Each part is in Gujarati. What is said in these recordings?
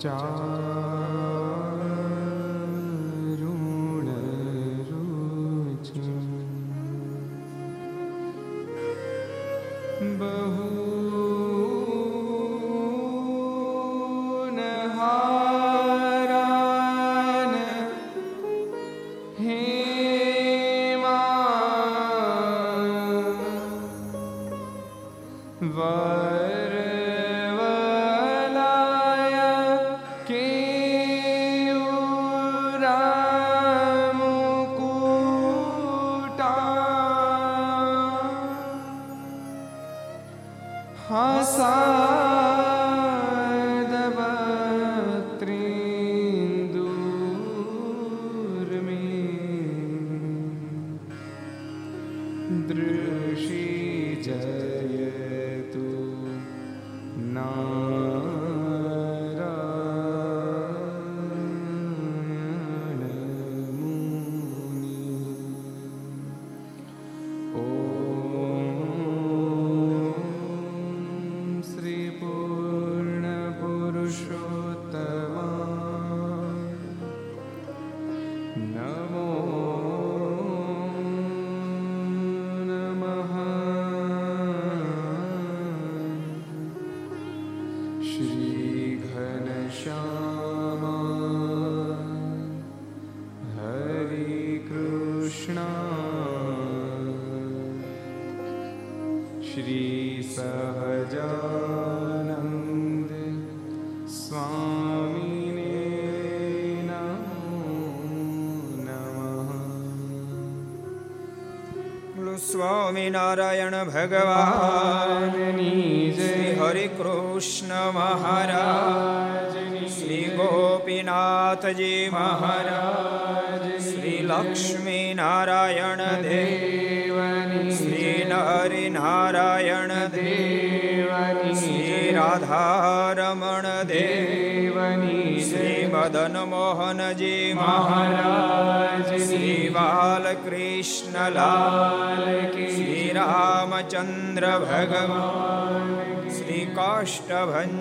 그. સ્વામિનારાયણ ભગવાનની શ્રી હરિ કૃષ્ણ મહારાજ શ્રી ગોપીનાથજી મહારાજ શ્રી લક્ષ્મી નારાયણ દેવની શ્રી નરિ નારાયણ દેવની શ્રી રાધારમણ દેવની શ્રી મદન મોહનજી મહારાજ શ્રી બાલકૃષ્ણ લાલ શ્રી રામચંદ્ર ભગવાન શ્રી કાષ્ટભન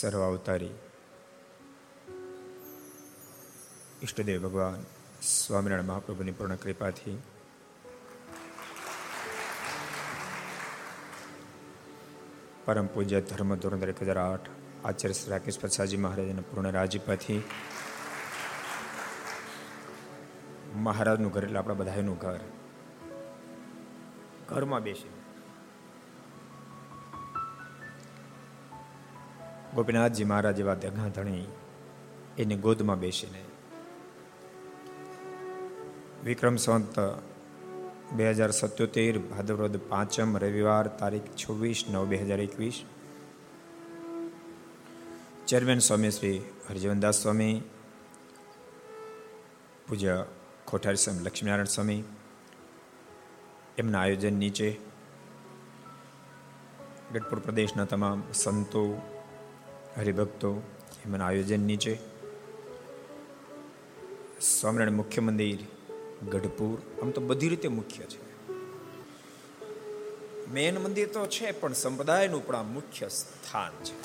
સર્વ અવતારી. ઈષ્ટદેવ ભગવાન, સ્વામિનારાયણ મહાપ્રભુની પૂર્ણ કૃપાથી. પરમ પૂજ્ય ધર્મ ધોરણ એક હજાર આઠ, આચાર્ય શ્રી રાકેશ પ્રસાદજી મહારાજના પૂર્ણ રાજીપાથી. મહારાજનું ઘર એટલે આપણા બધાનું ઘર. ઘરમાં બેસી ગોપીનાથજી મહારાજ એવા ધણી એની ગોદમાં બેસીને. વિક્રમ સંત બે હજાર સત્યોતેર ભાદરવદ પાંચમ, રવિવાર તારીખ છવ્વીસ નવ બે હજાર એકવીસ. ચેરમેન સ્વામી શ્રી હરજીવનદાસ સ્વામી, પૂજ્ય કોઠારી સ્વામી લક્ષ્મીનારાયણ સ્વામી, એમના આયોજન નીચે. ગઢપુર પ્રદેશના તમામ સંતો હરિભક્તો, એમના આયોજન નીચે. સ્વામિનારાયણ મુખ્ય મંદિર ગઢપુર, આમ તો બધી રીતે મુખ્ય છે. મેન મંદિર તો છે, પણ સંપ્રદાયનું પણ આ મુખ્ય સ્થાન છે.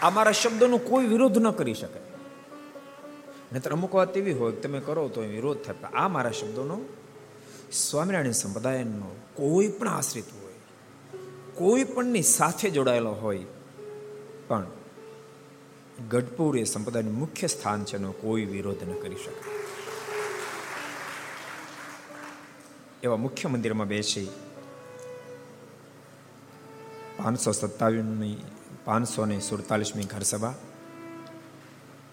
આ મારા શબ્દોનો કોઈ વિરોધ ન કરી શકે. નહીતર અમુક વાત એવી હોય તમે કરો તો વિરોધ થાય. આ મારા શબ્દોનો સ્વામિનારાયણ સંપ્રદાયનો કોઈ પણ આશ્રિત કોઈ પણની સાથે જોડાયેલો હોય, પણ ગઢપુર એ સંપ્રદાયનું મુખ્ય સ્થાન છે એનો કોઈ વિરોધ ન કરી શકે. એવા મુખ્ય મંદિરમાં બેસી પાંચસો સત્તાવીસની પાંચસો ને સુડતાલીસમી ઘરસભા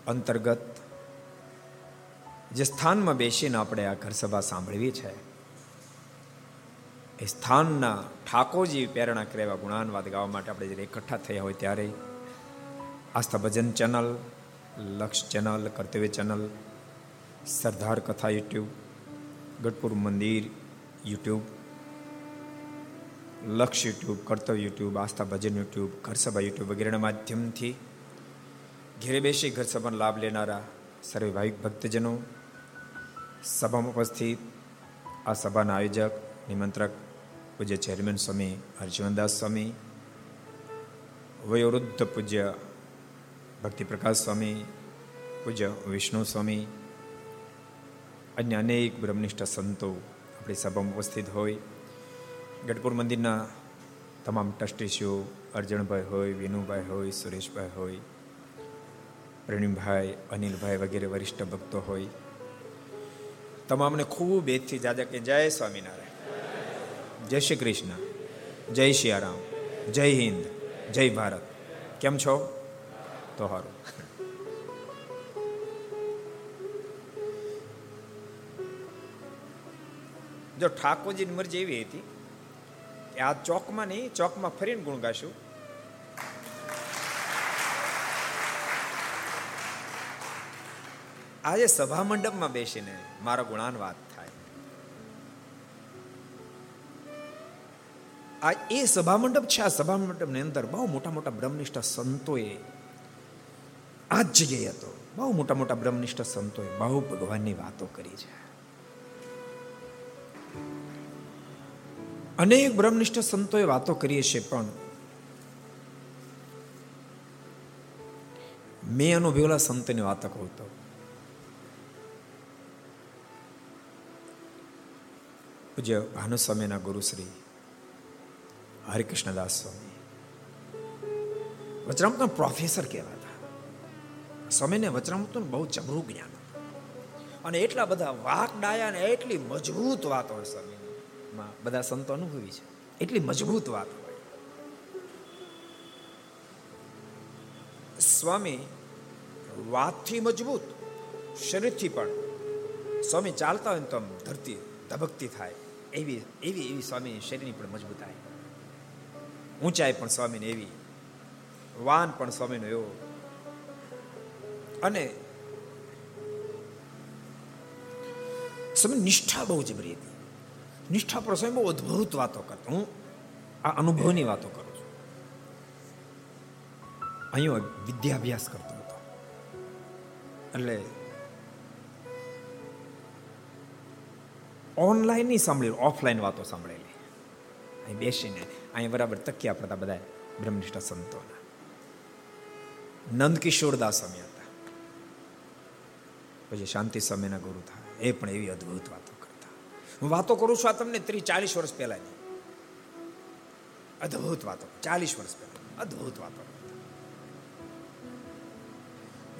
અંતર્ગત જે સ્થાનમાં બેસીને આપણે આ ઘરસભા સાંભળવી છે એ સ્થાનના ઠાકોરજી પ્રેરણા કરેવા ગુણાનવાદ ગાવા માટે આપણે જ્યારે એકઠા થયા હોય ત્યારે Aastha Bhajan channel, Laksh channel, Kartavya channel, Sardar Katha YouTube, Gadhpur Mandir YouTube, Laksh YouTube, Kartavya YouTube, Aastha Bhajan YouTube, Gharsabha YouTube વગેરેના માધ્યમથી ઘેરે બેસી ઘર સભાનો લાભ લેનારા સર્વે ભાવિક ભક્તજનો, સભામાં ઉપસ્થિત આ સભાના આયોજક, નિમંત્રક પૂજ્ય ચેરમેન સ્વામી, હરજીવનદાસ સ્વામી, વયોવૃદ્ધ પૂજ્ય ભક્તિ પ્રકાશ સ્વામી, પૂજ્ય વિષ્ણુ સ્વામી, અન્ય અનેક બ્રહ્મનિષ્ઠ સંતો આપણી સભામાં ઉપસ્થિત હોય. ગઢપુર મંદિરના તમામ ટ્રસ્ટીશીઓ અર્જણભાઈ હોય, વિનુભાઈ હોય, સુરેશભાઈ હોય પ્રણીમભાઈ અનિલભાઈ વગેરે વરિષ્ઠ ભક્તો હોય. તમામને ખૂબ એથી જાજા કે જય સ્વામિનારાયણ. જય શ્રી કૃષ્ણ, જય સિયારામ જય હિન્દ, જય ભારત. કેમ છો? તો સારું જો ઠાકોરજીની મરજી એવી હતી કે આ ચોકમાં નહીં, ચોકમાં ફરીને ગુણ ગાશું. આજે સભા મંડપમાં બેસીને મારો ગુણાન વાત આ એ સભા મંડપ છે. આ સભા મંડપની અંદર બહુ મોટા મોટા બ્રહ્મનિષ્ઠ સંતોએ આ જ જગ્યાએ હતો. બહુ મોટા મોટા બ્રહ્મનિષ્ઠ સંતોએ બહુ ભગવાનની વાતો કરી છે. અનેક બ્રહ્મનિષ્ઠ સંતોએ વાતો કરીએ છે પણ મેં અનુભવેલા સંતની વાતો કહું તો. પૂજ્ય ભાનુસ્વામીના ગુરુશ્રી હરિકૃષ્ણદાસ સ્વામી. વચરામૃતના પ્રોફેસર કહેવાતા. સ્વામીને વચરામૃતનું બહુ જબરું જ્ઞાન અને એટલા બધા વાક ડાયા ને એટલી મજબૂત વાતો હોય સ્વામી બધા સંતો અનુભવી છે. એટલી મજબૂત વાત હોય. સ્વામી વાતથી મજબૂત, શરીરથી પણ. સ્વામી ચાલતા હોય ને તો ધરતી ધબકતી થાય. એવી એવી એવી સ્વામી શરીરની પણ મજબૂત થાય ઊંચાઈ પણ સ્વામીને એવી, વાન પણ સ્વામીનો એવો. અને સ્વામી નિષ્ઠા બહુ જબરી હતી. નિષ્ઠા પર સ્વામી બહુ અદ્ભુત વાતો કરતો. હું આ અનુભવની વાતો કરું છું. અહીં વિદ્યાભ્યાસ કરતો હતો. એટલે ઓનલાઈન નહીં સાંભળેલું, ઓફલાઈન વાતો સાંભળેલી. અહીં બેસીને અહીં બરાબર તકિયા પડતા બધા બ્રહ્મનિષ્ઠ સંતોના નંદકિશોરદાસ સ્વામી હતા પછી શાંતિ સ્વામીના ગુરુ થાય એ પણ એવી અદ્ભુત વાતો હું વાતો કરું છું આ તમને ત્રીસ ચાલીસ વર્ષ પહેલાની અદ્ભુત વાતો ચાલીસ વર્ષ પહેલા અદ્ભુત વાતો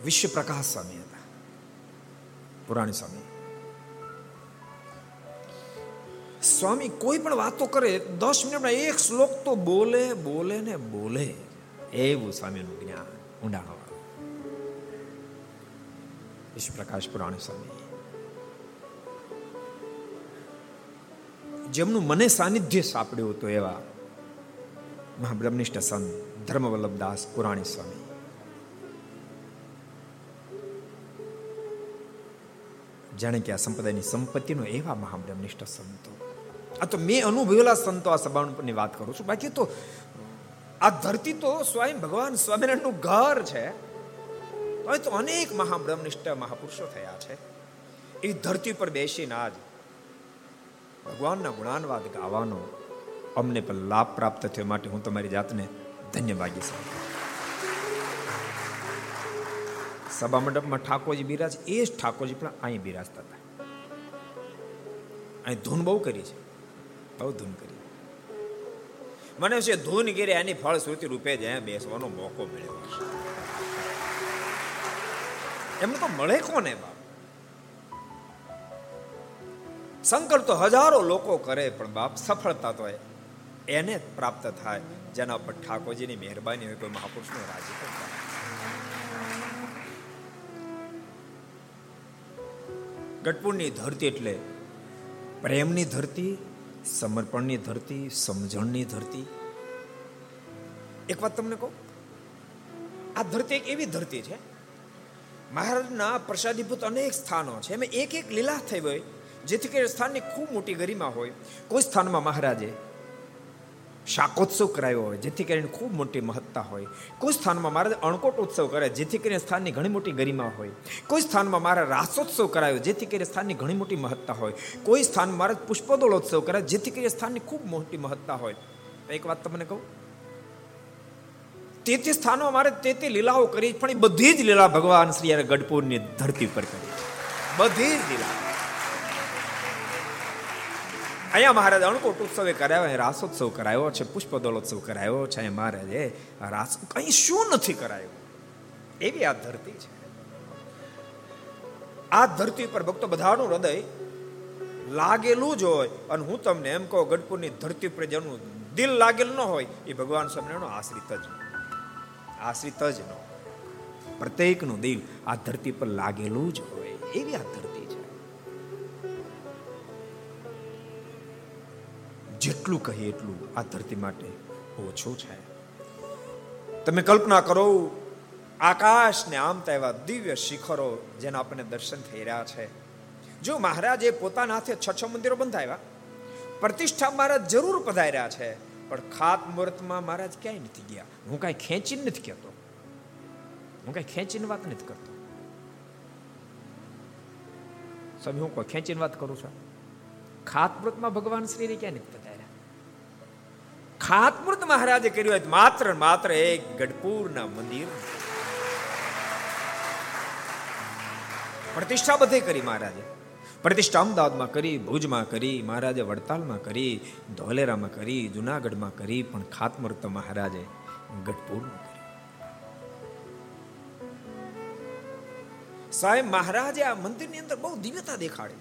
વિશ્વ પ્રકાશ સ્વામી હતા પુરાણી સ્વામી સ્વામી કોઈ પણ વાતો કરે, દસ મિનિટમાં એક શ્લોક તો બોલે બોલે ને બોલે. એવું સ્વામીનું જ્ઞાન ઊંડાણ પ્રકાશ પુરાણી સ્વામી. જેમનું મને સાનિધ્ય સાંપડ્યું હતું એવા મહાબ્રહ્મનિષ્ઠ સંત ધર્મવલ્લભદાસ પુરાણી સ્વામી. જાણે કે આ સંપ્રદાયની સંપત્તિનો એવા મહાબ્રહ્મનિષ્ઠ સંતો આ તો મેં અનુભવેલા સંતો આ સભાની વાત કરું છું. બાકી તો આ ધરતી તો સ્વયં ભગવાન સ્વામિનારાયણનું ઘર છે. તો અનેક મહાબ્રહ્મનિષ્ઠ મહાપુરુષો થયા છે. એ ધરતી પર બેસીને આજ ભગવાનના ગુણાનવાદ ગાવાનો અમને પણ લાભ પ્રાપ્ત થયો માટે હું તમારી જાતને ધન્યવાદી સાહેબ સભા મંડપમાં ઠાકોરજી બિરાજ એ જ ઠાકોરજી પણ અહીં બિરાજતા હતા. અહીં ધૂન બહુ કરી છે. બહુ ધૂન કરી. મને છે ધૂન ગીરે એની ફળશ્રુતિ રૂપે જ બેસવાનો મોકો મળ્યો એમને તો મળે કોને બાપ? સંકલ્પ તો હજારો લોકો કરે, પણ બાપ સફળતા તો એને પ્રાપ્ત થાય. જેના પર ઠાકોરજીની મહેરબાની હોય, કોઈ મહાપુરુષનો રાજી કરતા ગઢપુરની ધરતી એટલે પ્રેમની ધરતી સમર્પણની ધરતી, સમજણની ધરતી. એક વાત તમને કહું? આ ધરતી એક એવી ધરતી છે, મહારાજના પ્રસાદીભૂત અનેક સ્થાનો છે. એમાં એક એક લીલા થઈ હોય, જેથી કરીને સ્થાનની ખૂબ મોટી ગરિમા હોય. કોઈ સ્થાનમાં મહારાજે શાકોત્સવ કરાયો હોય, જેથી કરીને ખૂબ મોટી મહત્તા હોય. કોઈ સ્થાનમાં મહારાજ અણકોટ ઉત્સવ કરે, જેથી કરીને સ્થાનની ઘણી મોટી ગરિમા હોય. કોઈ સ્થાનમાં મારા રાસોત્સવ કરાયો, જેથી કરીને સ્થાનની ઘણી મોટી મહત્તા હોય. કોઈ સ્થાન મહારાજ પુષ્પદોળોત્સવ કરે જેથી કરીને સ્થાનની ખૂબ મોટી મહત્તા હોય. એક વાત તમને કહું? તે તે સ્થાનો મારે તે તે લીલાઓ કરી, પણ એ બધી જ લીલા ભગવાન શ્રી ગઢપુરની ધરતી પર કરી. બધી જ લીલા. અહીંયા મહારાજ અણકોટ ઉત્સવે કરાયો રાસોત્સવ કરાયો છે, પુષ્પદોલોત્સવ કરાયો છે, અહીંયા મહારાજે રાસ કઈ શું નથી કરાયું? એવી આ ધરતી છે. આ ધરતી પર ભક્તો બધાનું હૃદય લાગેલું જ હોય અને હું તમને એમ કહું, ગઢપુરની ધરતી પર જેનું દિલ લાગેલું ન હોય, એ ભગવાન સ્વામિનારાયણ આશ્રિત જ આશ્રિત જ ન પ્રત્યેકનું દિલ આ ધરતી પર લાગેલું જ હોય, એવી આ ધરતી જેટલું કહીએ એટલું આ ધરતી માટે ઓછું છે તમે કલ્પના કરો, આકાશને આમ એવા દિવ્ય શિખરો જેના આપણને દર્શન થઈ રહ્યા છે. જો મહારાજે પોતાના હાથે છ છ મંદિરો બંધાવ્યા? પ્રતિષ્ઠા મહારાજ જરૂર પધાર્યા છે, પણ ખાત મુહૂર્તમાં મહારાજ ક્યાંય નથી ગયા? હું કાંઈ ખેંચીને નથી કહેતો. હું કાંઈ ખેંચીને વાત નથી કરતો. સ્વામી, હું કોઈ ખેંચીને વાત કરું છું? ખાત મુહૂર્તમાં ભગવાન શ્રીને ક્યાં નથી ખાતમૃત મહારાજે કર્યું હોય માત્ર માત્ર એક ગઢપુરના મંદિર. પ્રતિષ્ઠા બધે કરી મહારાજે. પ્રતિષ્ઠા અમદાવાદમાં કરી, ભુજમાં કરી, મહારાજે વડતાલમાં કરી, ધોલેરામાં કરી, જુનાગઢમાં કરી, પણ ખાતમૃત મહારાજે ગઢપુર સાહેબ, મહારાજે આ મંદિરની અંદર બહુ દિવ્યતા દેખાડી.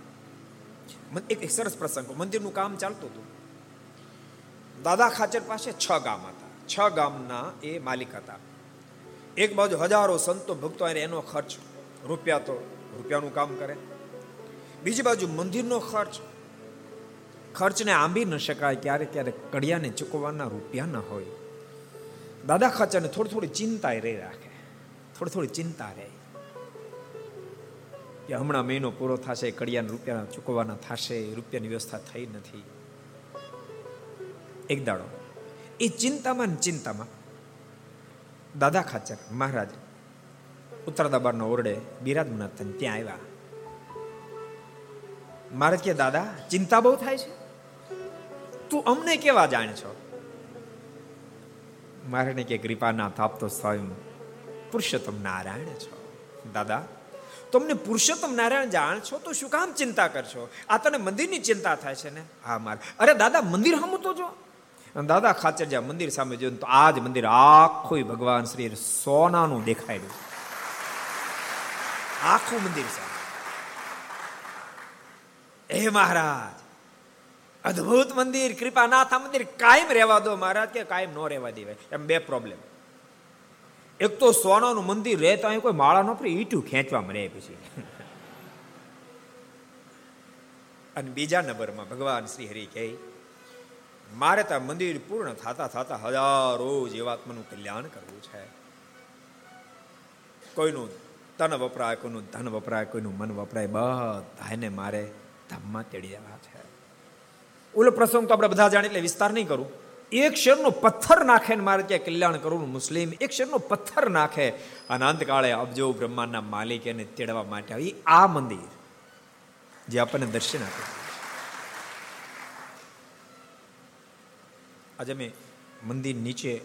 એક સરસ પ્રસંગ. મંદિરનું કામ ચાલતું હતું. દાદા ખાચર પાસે છ ગામ હતા. છ ગામના એ માલિક હતા. એક બાજુ હજારો સંતો ભક્તો એનો ખર્ચ રૂપિયા તો રૂપિયાનું કામ કરે. બીજી બાજુ મંદિરનો ખર્ચ. ખર્ચને આંબી ન શકાય, ક્યારેક ક્યારેક કડિયાને ચૂકવવાના રૂપિયા ન હોય. દાદા ખાચરને થોડી થોડી ચિંતા રહી રાખે. થોડી થોડી ચિંતા રહે કે હમણાં મહિનો પૂરો થશે, કડિયાના રૂપિયા ચૂકવવાના થશે, રૂપિયાની વ્યવસ્થા થઈ નથી. એક દાડો. એ ચિંતામાં ચિંતામાં દાદા ખાચર, મહારાજ ઉત્તરદાબારનો ઓરડે બિરાજમાન હતા ત્યાં આવ્યા. મહારાજ કે, દાદા, ચિંતા બહુ થાય છે? તું અમને કેવા જાણ છો? મારે કે, કૃપાનાથ, આપ તો સ્વયં પુરુષોત્તમ નારાયણ છો. દાદા, તમને પુરુષોત્તમ નારાયણ જાણ છો? તો શું કામ ચિંતા કરશો? આ તને મંદિરની ચિંતા થાય છે ને? હા, મારે અરે, દાદા, મંદિર હમું તો જો. દાદા ખાચર જ્યાં મંદિર સામે જોયું તો આ જ મંદિર આખું ભગવાન શ્રી સોનાનું દેખાયું આખું મંદિર સામે. હે મહારાજ, અદ્ભુત મંદિર, કૃપાનાથ, આ મંદિર કાયમ રહેવા દો મહારાજ, કે કાયમ ન રહેવા દેવાય. એમ બે પ્રોબ્લેમ એક તો સોનાનું મંદિર રહે તો અહીં કોઈ માળા ન પડે, ઈટું ખેંચવામાં રહે પછી. અને બીજા નંબરમાં ભગવાન શ્રી હરિ કહે મારે ત્યાં મંદિર પૂર્ણ થતા થતા હજારો જીવાત્માનું કલ્યાણ કરવું છે. કોઈનું તન વપરાય, કોઈનું ધન વપરાય, કોઈનું મન વપરાય બધાને મારે ધામમાં તેડી જવા છે. ઓલો પ્રસંગ તો આપણે બધા જાણીએ એટલે વિસ્તાર નહીં કરું. એક શેરનો પથ્થર નાખે ને મારે ત્યાં કલ્યાણ કરવું મુસ્લિમ, એક શેરનો પથ્થર નાખે અનંતકાળે અબજો બ્રહ્માંડના માલિક તેડવા માટે આવી. આ મંદિર જે આપણને દર્શન આપે. આજે અમે મંદિર નીચે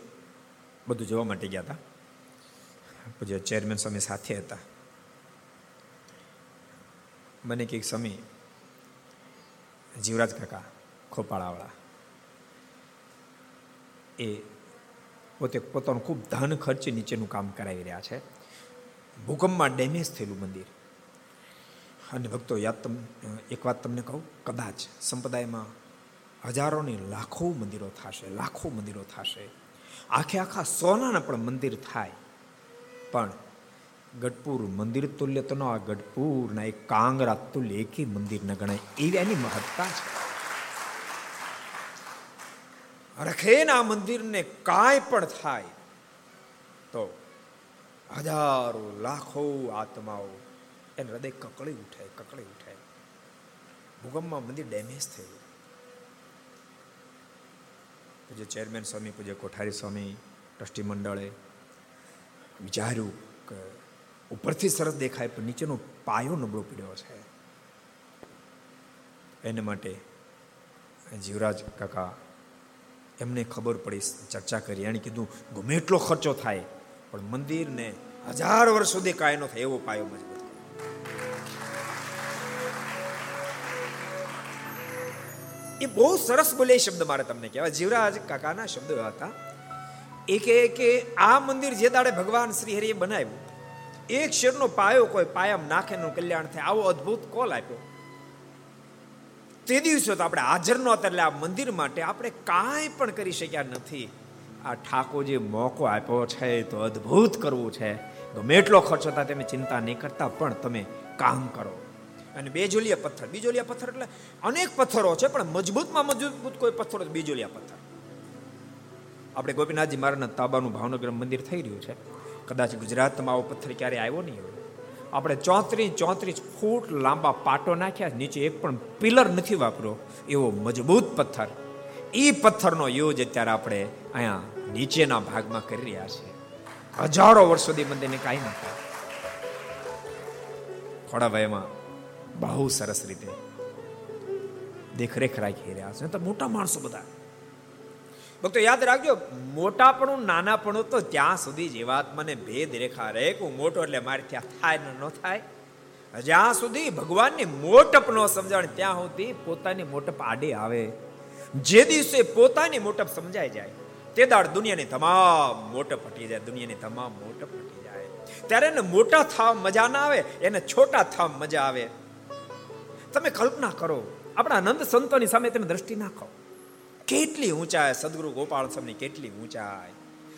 બધું જોવા માટે ગયા હતા. પછી ચેરમેન સ્વામી સાથે હતા. મને કંઈક સ્વામી, જીવરાજ કાકા ખોપાળાવાળા, એ પોતે પોતાનું ખૂબ ધન ખર્ચે નીચેનું કામ કરાવી રહ્યા છે. ભૂકંપમાં ડેમેજ થયેલું મંદિર. અને ભક્તો, યાદ તમ, એક વાત તમને કહું, કદાચ સંપ્રદાયમાં હજારોની લાખો મંદિરો થશે, લાખો મંદિરો થશે. આખે આખા સોનાના પણ મંદિર થાય. પણ ગઢપુર મંદિર તુલ્ય તો ન આ ગઢપુરના એક કાંગરા તુલ્ય એકી મંદિર ન ગણાય, એવી એની મહત્તા છે. રખેના મંદિરને કાંઈ પણ થાય તો હજારો, લાખો આત્માઓ એને હૃદય કકળી ઉઠે કકળી ઉઠે. ભૂકંપમાં મંદિર ડેમેજ થયું પૂજ્ય ચેરમેન સ્વામી, પૂજ્ય કોઠારી સ્વામી, ટ્રસ્ટી મંડળે વિચાર્યું કે ઉપરથી સરસ દેખાય, પણ નીચેનો પાયો નબળો પડ્યો છે. એને માટે જીવરાજ કાકા એમને ખબર પડી, ચર્ચા કરી. એણે કીધું, ગમે એટલો ખર્ચો થાય, પણ મંદિરને હજાર વર્ષ સુધી કાંઈ ન થાય એવો પાયો મજબૂત એ બહુ સરસ બોલે શબ્દ મારે તમને કહેવાય જીવરાજ કાકાના શબ્દો હતા. એ કે કે આ મંદિર જે દાડે ભગવાન શ્રી હરિએ બનાવ્યું એક શેરનો પાયો કોઈ પાયામ નાખે નું કલ્યાણ થાય. આવો અદ્ભુત કોલ આપ્યો. તે દિવસે તો આપણે હાજર નહોતા એટલે આ મંદિર માટે આપણે કાંઈ પણ કરી શક્યા નથી. આ ઠાકોર જે મોકો આપ્યો છે તો અદ્ભુત કરવું છે. ગમે એટલો ખર્ચ હતા તમે ચિંતા નહીં કરતા, પણ તમે કામ કરો. અને બેજોલિયા પથ્થર. બીજોલિયા પથ્થર એટલે અનેક પથ્થરો છે, પણ મજબૂતમાં મજબૂત કોઈ પથ્થર બીજોલિયા પથ્થર. આપણે ગોપીનાથજી મહારાજના તાબાનું ભાવનગર મંદિર થઈ રહ્યું છે. કદાચ ગુજરાતમાં આવો પથ્થર ક્યારે આવ્યો નહીં હોય. આપણે ચોત્રીસ ચોત્રીસ ફૂટ લાંબા પાટો નાખ્યા, નીચે એક પણ પિલર નથી વાપર્યો. એવો મજબૂત પથ્થર. એ પથ્થરનો યુઝ અત્યારે આપણે અહીંયા નીચેના ભાગમાં કરી રહ્યા છે હજારો વર્ષ સુધી મંદિરને કાંઈ ના થોડા વયમાં બહુ સરસ રીતે દેખરેખ રાખી રહ્યા છે. તો મોટા માણસો બધા. ભક્તો, યાદ રાખજો, મોટાપણું, નાનાપણું તો ત્યાં સુધી જીવાત્માને ભેદ રેખા રહે હું મોટો એટલે મારે ત્યાં થાય ને ન થાય. જ્યાં સુધી ભગવાનની મોટપ ન સમજાણ ત્યાં સુધી પોતાની મોટપ આડે આવે. જે દિવસે પોતાની મોટપ સમજાઈ જાય, તે દાડ દુનિયાની તમામ મોટપ હટી જાય, દુનિયાની તમામ મોટપ હટી જાય. ત્યારે એને મોટા થાવ મજા ના આવે, એને છોટા થાવ મજા આવે. તમે કલ્પના કરો, આપણા આનંદ સંતોની સામે તમે દ્રષ્ટિ નાખો. કેટલી ઊંચાઈ સદગુરુ ગોપાલ સ્વામીની કેટલી ઊંચાઈ?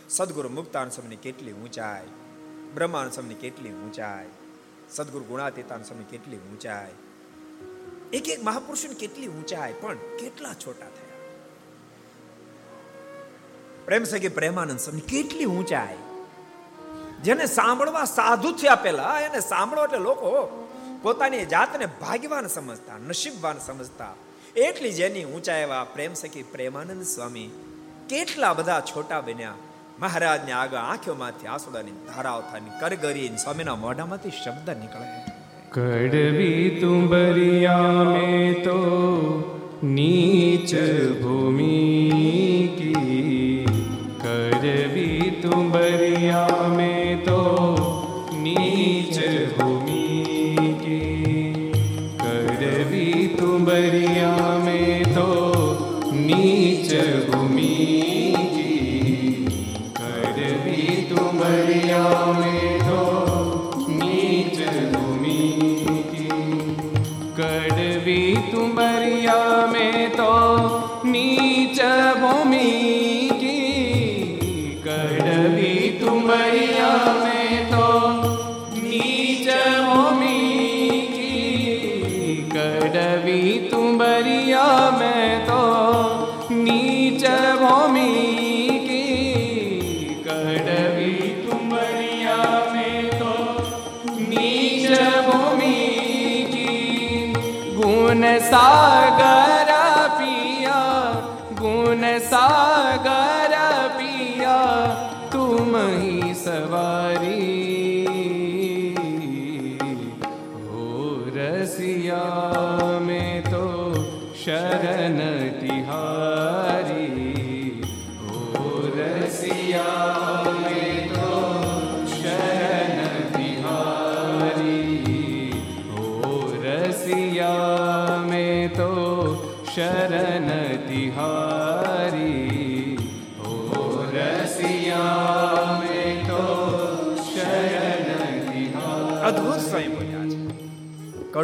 સદગુરુ મુક્તાન સ્વામીની કેટલી ઊંચાઈ? બ્રહ્માન સ્વામીની કેટલી ઊંચાઈ? સદગુરુ ગુણાતીતાન સ્વામી કેટલી ઊંચાઈ? એક એક મહાપુરુષોની કેટલી ઊંચાઈ, પણ કેટલા છોટા થયા? પ્રેમ સખી પ્રેમાનંદ સ્વામી કેટલી ઊંચાઈ? જેને સાંભળવા સાધુ થયા પેલા એને સાંભળો એટલે લોકો પોતાની જાતને ભાગ્યવાન સમજતા, નસીબવાન સમજતા. એટલી જેની ઊંચા એવા પ્રેમ સખી પ્રેમાનંદ સ્વામી કેટલા બધા છોટા બન્યા. મહારાજને આગળ આંખોમાંથી આંસુડાની ધારાઓ થાય કરગરી સ્વામીના મોઢામાંથી શબ્દ નીકળે. કડવી તુંબરિયા મેં તો નીચ ભૂમિ કી. કરવી તુંબરિયા મેં તુમરિયા મેં તો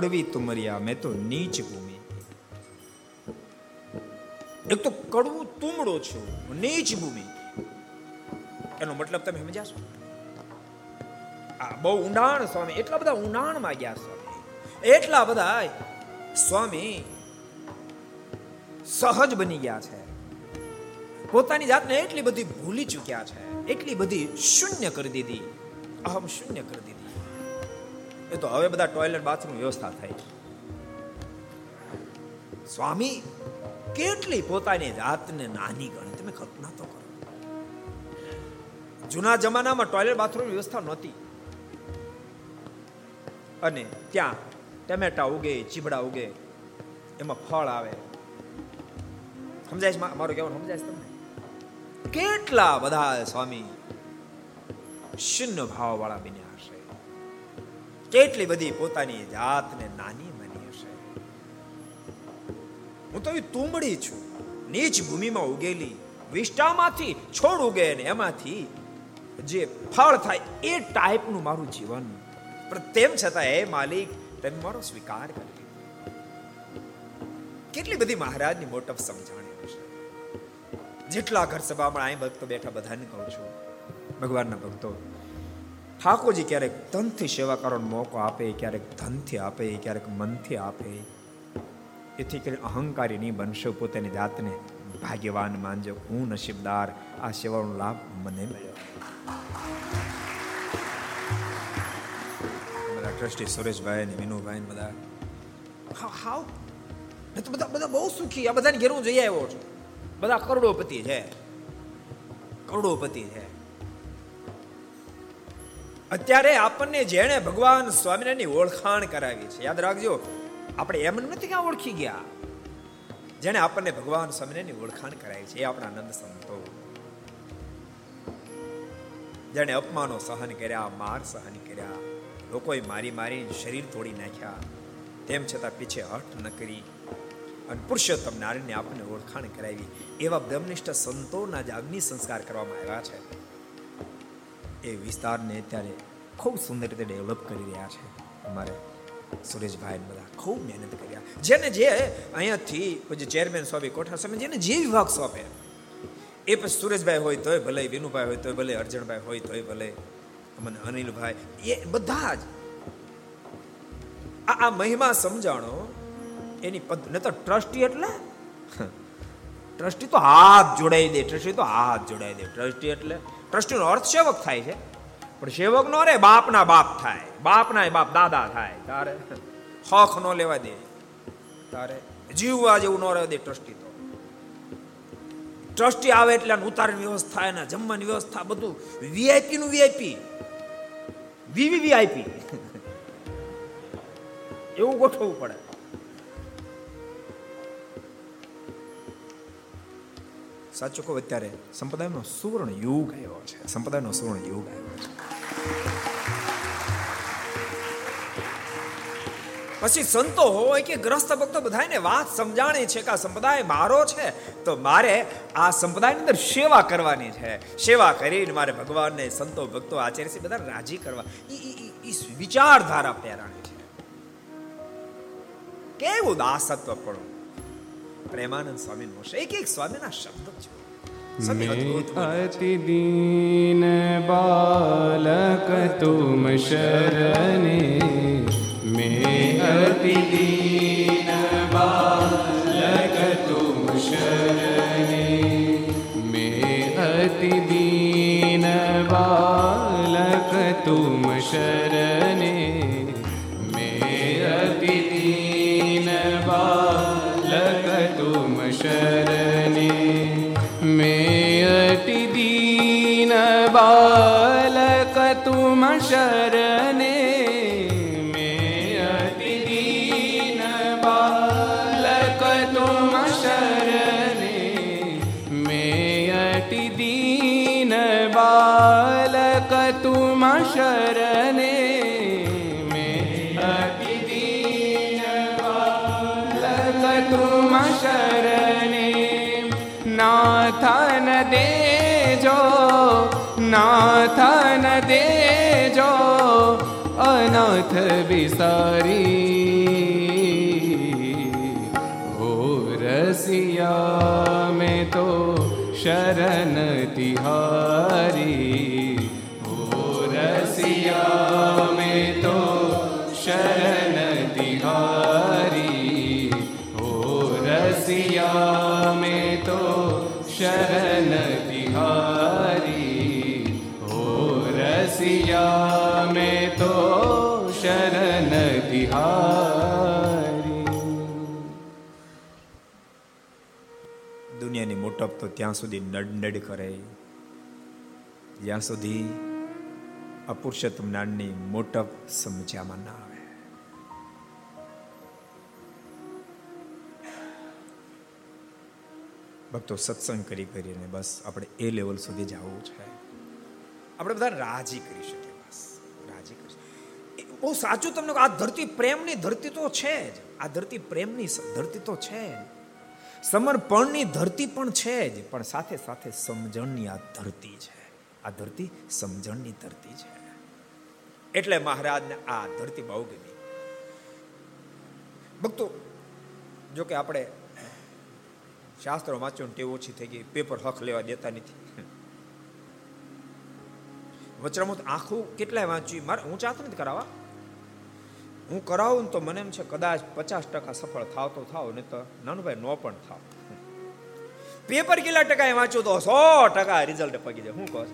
કડવી તુમરિયા મેં તો નીચ ભૂમિ. એક તો કડવું તુમડો છું, નીચ ભૂમિ. એનો મતલબ તમે સમજ્યા છો? આ બહુ ઊંડાણ સ્વામી, એટલા બધા ઊંડાણમાં ગયા સ્વામી. એટલા બધા સ્વામી સહજ બની ગયા છે. પોતાની જાતને એટલી બધી ભૂલી ચૂક્યા છે, એટલી બધી શૂન્ય કરી દીધી, અહમ શૂન્ય કરી દીધી. એ તો હવે બધા ટોયલેટ બાથરૂમ વ્યવસ્થા થાય. સ્વામી, કેટલી પોતાની જાતને નાની ગણી? તમે કલ્પના તો કરો. જૂના જમાનામાં ટોયલેટ બાથરૂમ વ્યવસ્થા નહોતી. અને ત્યાં ટમેટા ઉગે, ચીબડા ઉગે, એમાં ફળ આવે. સમજાય છે મારું કહેવાનું સમજાય છે તમને? કેટલા બધા સ્વામી શૂન્ય ભાવ વાળા બન્યા. કેટલી બધી પોતાની જાતને નાની માની હશે? હું તો તુંબડી છું. નીચ ભૂમિમાં ઉગેલી વિષ્ટામાંથી છોડ ઉગે ને એમાંથી જે ફળ થાય એ ટાઈપનું મારું જીવન. પણ તેમ છતાં હે માલિક તમે મારો સ્વીકાર કરી કેટલી બધી મહારાજની મોટપ સમજાણી હશે. જેટલા ઘર સભામાં અહીં ભક્તો બેઠા બધાને કહું છું, ભગવાનના ભક્તો ઠાકોરજી ક્યારેક ધનથી સેવા કરવાનો મોકો આપે, ક્યારેક ધનથી આપે, ક્યારેક મનથી આપે. એથી કરીને અહંકારી નહીં બનશો, પોતાની જાતને ભાગ્યવાન માનજો. હું નસીબદાર, આ સેવાનો લાભ મને મળ્યો. બધા ટ્રસ્ટી સુરેશભાઈ ને વિનુભાઈ બધા. હાવ. તો બધા બધા બહુ સુખી. આ બધાને ઘેર જઈ આવ્યો છું. બધા કરોડોપતિ છે. કરોડોપતિ છે. અત્યારે આપણને જેણે ભગવાન સ્વામિનારાયણની ઓળખાણ કરાવી છે, યાદ રાખજો, આપણે એમ નથી ક્યાં ઓળખી ગયા. જેણે આપણને ભગવાન સ્વામિનારાયણની ઓળખાણ કરાવી છે, એ આપણા આનંદ સંતો. જેણે અપમાનો સહન કર્યા, માર સહન કર્યા, લોકોએ મારી મારી શરીર તોડી નાખ્યા, તેમ છતાં પીછે હઠ ન કરી. અને પુરુષોત્તમ નારાયણને આપણને ઓળખાણ કરાવી, એવા બ્રહ્મનિષ્ઠ સંતોના જ અગ્નિ સંસ્કાર કરવામાં આવ્યા છે. એ વિસ્તારને અત્યારે ખૂબ સુંદર રીતે ડેવલપ કરી રહ્યા છે અમારે સુરેશભાઈ બધા. ખૂબ મહેનત કર્યા જેને જે અહીંયાથી પછી ચેરમેન સ્વામી કોઠા સ્વામી જેને જે વિભાગ સોંપે એ પછી સુરેશભાઈ હોય તોય ભલે, વિનુભાઈ હોય તોય ભલે, અર્જણભાઈ હોય તોય ભલે મને અનિલભાઈ, એ બધા જ આ મહિમા સમજાણો, એની પદ ન તો ટ્રસ્ટી એટલે? ટ્રસ્ટી તો હાથ જોડાઈ દે ટ્રસ્ટી તો હાથ જોડાઈ દે. ટ્રસ્ટી એટલે ટ્રસ્ટીનો અર્થ સેવક થાય છે. પણ સેવક નો રે, બાપના બાપ થાય. બાપના બાપ દાદા થાય. તારે હખ નો લેવા દે. તારે જીવવા જેવું ન રહેવા દે ટ્રસ્ટી તો. ટ્રસ્ટી આવે એટલે ઉતારની વ્યવસ્થા, એના જમવાની વ્યવસ્થા બધું. વીઆઈપી નું વીઆઈપી વીવી વીઆઈપી એવું ગોઠવવું પડે. સાચું કહું અત્યારે સંપ્રદાયનો સુવર્ણ યુગ આવ્યો છે. સંપ્રદાયનો સુવર્ણ યુગ આવ્યો છે. પછી સંતો હોય કે ગ્રસ્ત ભક્તો બધાને વાત સમજાણી છે કે આ સંપ્રદાય મારો છે, તો મારે આ સંપ્રદાયની અંદર સેવા કરવાની છે. સેવા કરીને મારે ભગવાનને સંતો ભક્તો આચાર્ય બધા રાજી કરવા. એ વિચારધારા પહેરાણી છે. કેવું દાસત્વ પણ. પ્રેમાનંદ સ્વામી નો એક એક સ્વામીના શબ્દ છે मैं अति दीन बालक तुम शरणे मैं अति दीन बालक तुम शरणे मैं अति दीन बालक तुम शरणे માં શરણે બાલક તુમ શરણે તુમ શરણે નાથન દેજો નાથન દેજો લેજો અનાથ વિસારી. હો રસિયા, મેં તો શરણ તિહારી. હો રસિયા, મેં તો શરણ તિહારી. હો રસિયા, મેં તો શરણ તો ત્યાં સુધી નડનડ કરે. જ્યાં સુધી અપુરુષોત્તમ જ્ઞાનની મોટપ સમજ્યામાં ના આવે. ભક્તો સત્સંગ કરી કરીને બસ આપણે એ લેવલ સુધી જવું છે. આપણે બધા રાજી કરી શકીએ બસ. રાજી કરી શકીએ. બહુ સાચું તમને આ ધરતી પ્રેમની ધરતી તો છે જ. આ ધરતી પ્રેમની ધરતી તો છે જ. સમર્પણની ધરતી પણ છે જ, પણ સાથે સાથે સમજણની આ ધરતી છે. આ ધરતી સમજણની ધરતી છે. એટલે મહારાજને આ ધરતી બહુ ગમી. ભક્તો, જો કે આપણે શાસ્ત્રો વાંચવાનું ટેવ ઓછી થઈ ગઈ, પેપર હક લેવા દેતા નથી. વચરામું આખું કેટલાય વાંચ્યું? મારે હું ચાહતો નથી કરાવવા. હું કરાવું તો મને એમ છે કદાચ પચાસ ટકા સફળ થાવ તો થાવ, નહીં તો નાનુભાઈ નો પણ થાવ. પેપર કેટલા ટકા એ વાંચ્યું તો સો ટકા રિઝલ્ટ પગી જાય. હું કહો?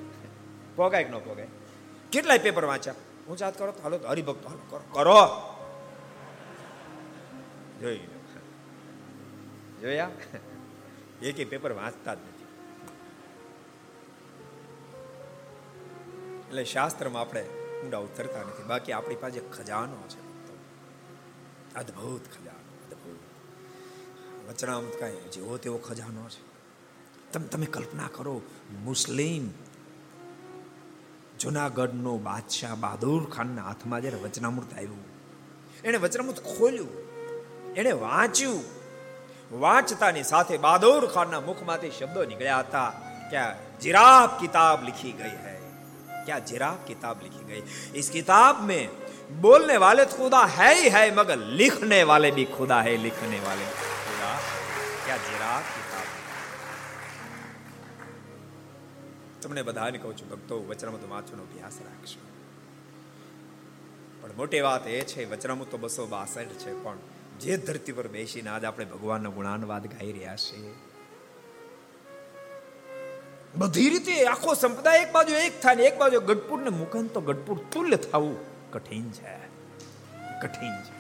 પોગાય કે ન પોગાય? કેટલાય પેપર વાંચ્યા? હું જાત કરો તો હાલો તો હરિભક્ત, હાલો, કરો કરો. જોઈ જોયા? એક પેપર વાંચતા જ નથી. એટલે શાસ્ત્રમાં આપણે ઊંડા ઉતરતા નથી. બાકી આપણી પાસે ખજાનો છે. અદભુત ખજાનો, અદ્ભુત. વચનામૃત કાંઈ જેવો તેવો ખજાનો છે. તમે તમે કલ્પના કરો, મુસ્લિમ જુનાગઢનો બાદશાહ બહાદુર ખાનના હાથમાં જ્યારે વચનામૃત આવ્યું, એણે વચનામૃત ખોલ્યું, એણે વાંચ્યું. વાંચતાની સાથે બહાદુર ખાનના મુખમાંથી શબ્દો નીકળ્યા હતા કે જિરાફ કિતાબ લિખી ગઈ હૈ? ક્યા જિરાફ કિતાબ લિખી ગઈ? ઇસ કિતાબ મેં बोलने वाले तो खुदा है ही है मगर लिखने वाले भी खुदा है लिखने वाले भी खुदा क्या जिराब किताब તમને બધાને કહું છું ભક્તો વચનામૃત વાંચવાનો અભ્યાસ રાખશો પણ મોટી વાત એ છે વચનામૃત તો બસો બાસઠ છે પણ જે ધરતી પર બેસીને આજ આપણે ભગવાનનો ગુણાનવાદ ગાઈ રહ્યા છીએ બધી રીતે આખો સંપ્રદાય એક બાજુ એક થાય ને એક બાજુ ગઢપુર ને મુકન તો ગઢપુર તુલ્ય થવું કઠિન છે. કઠિન છે.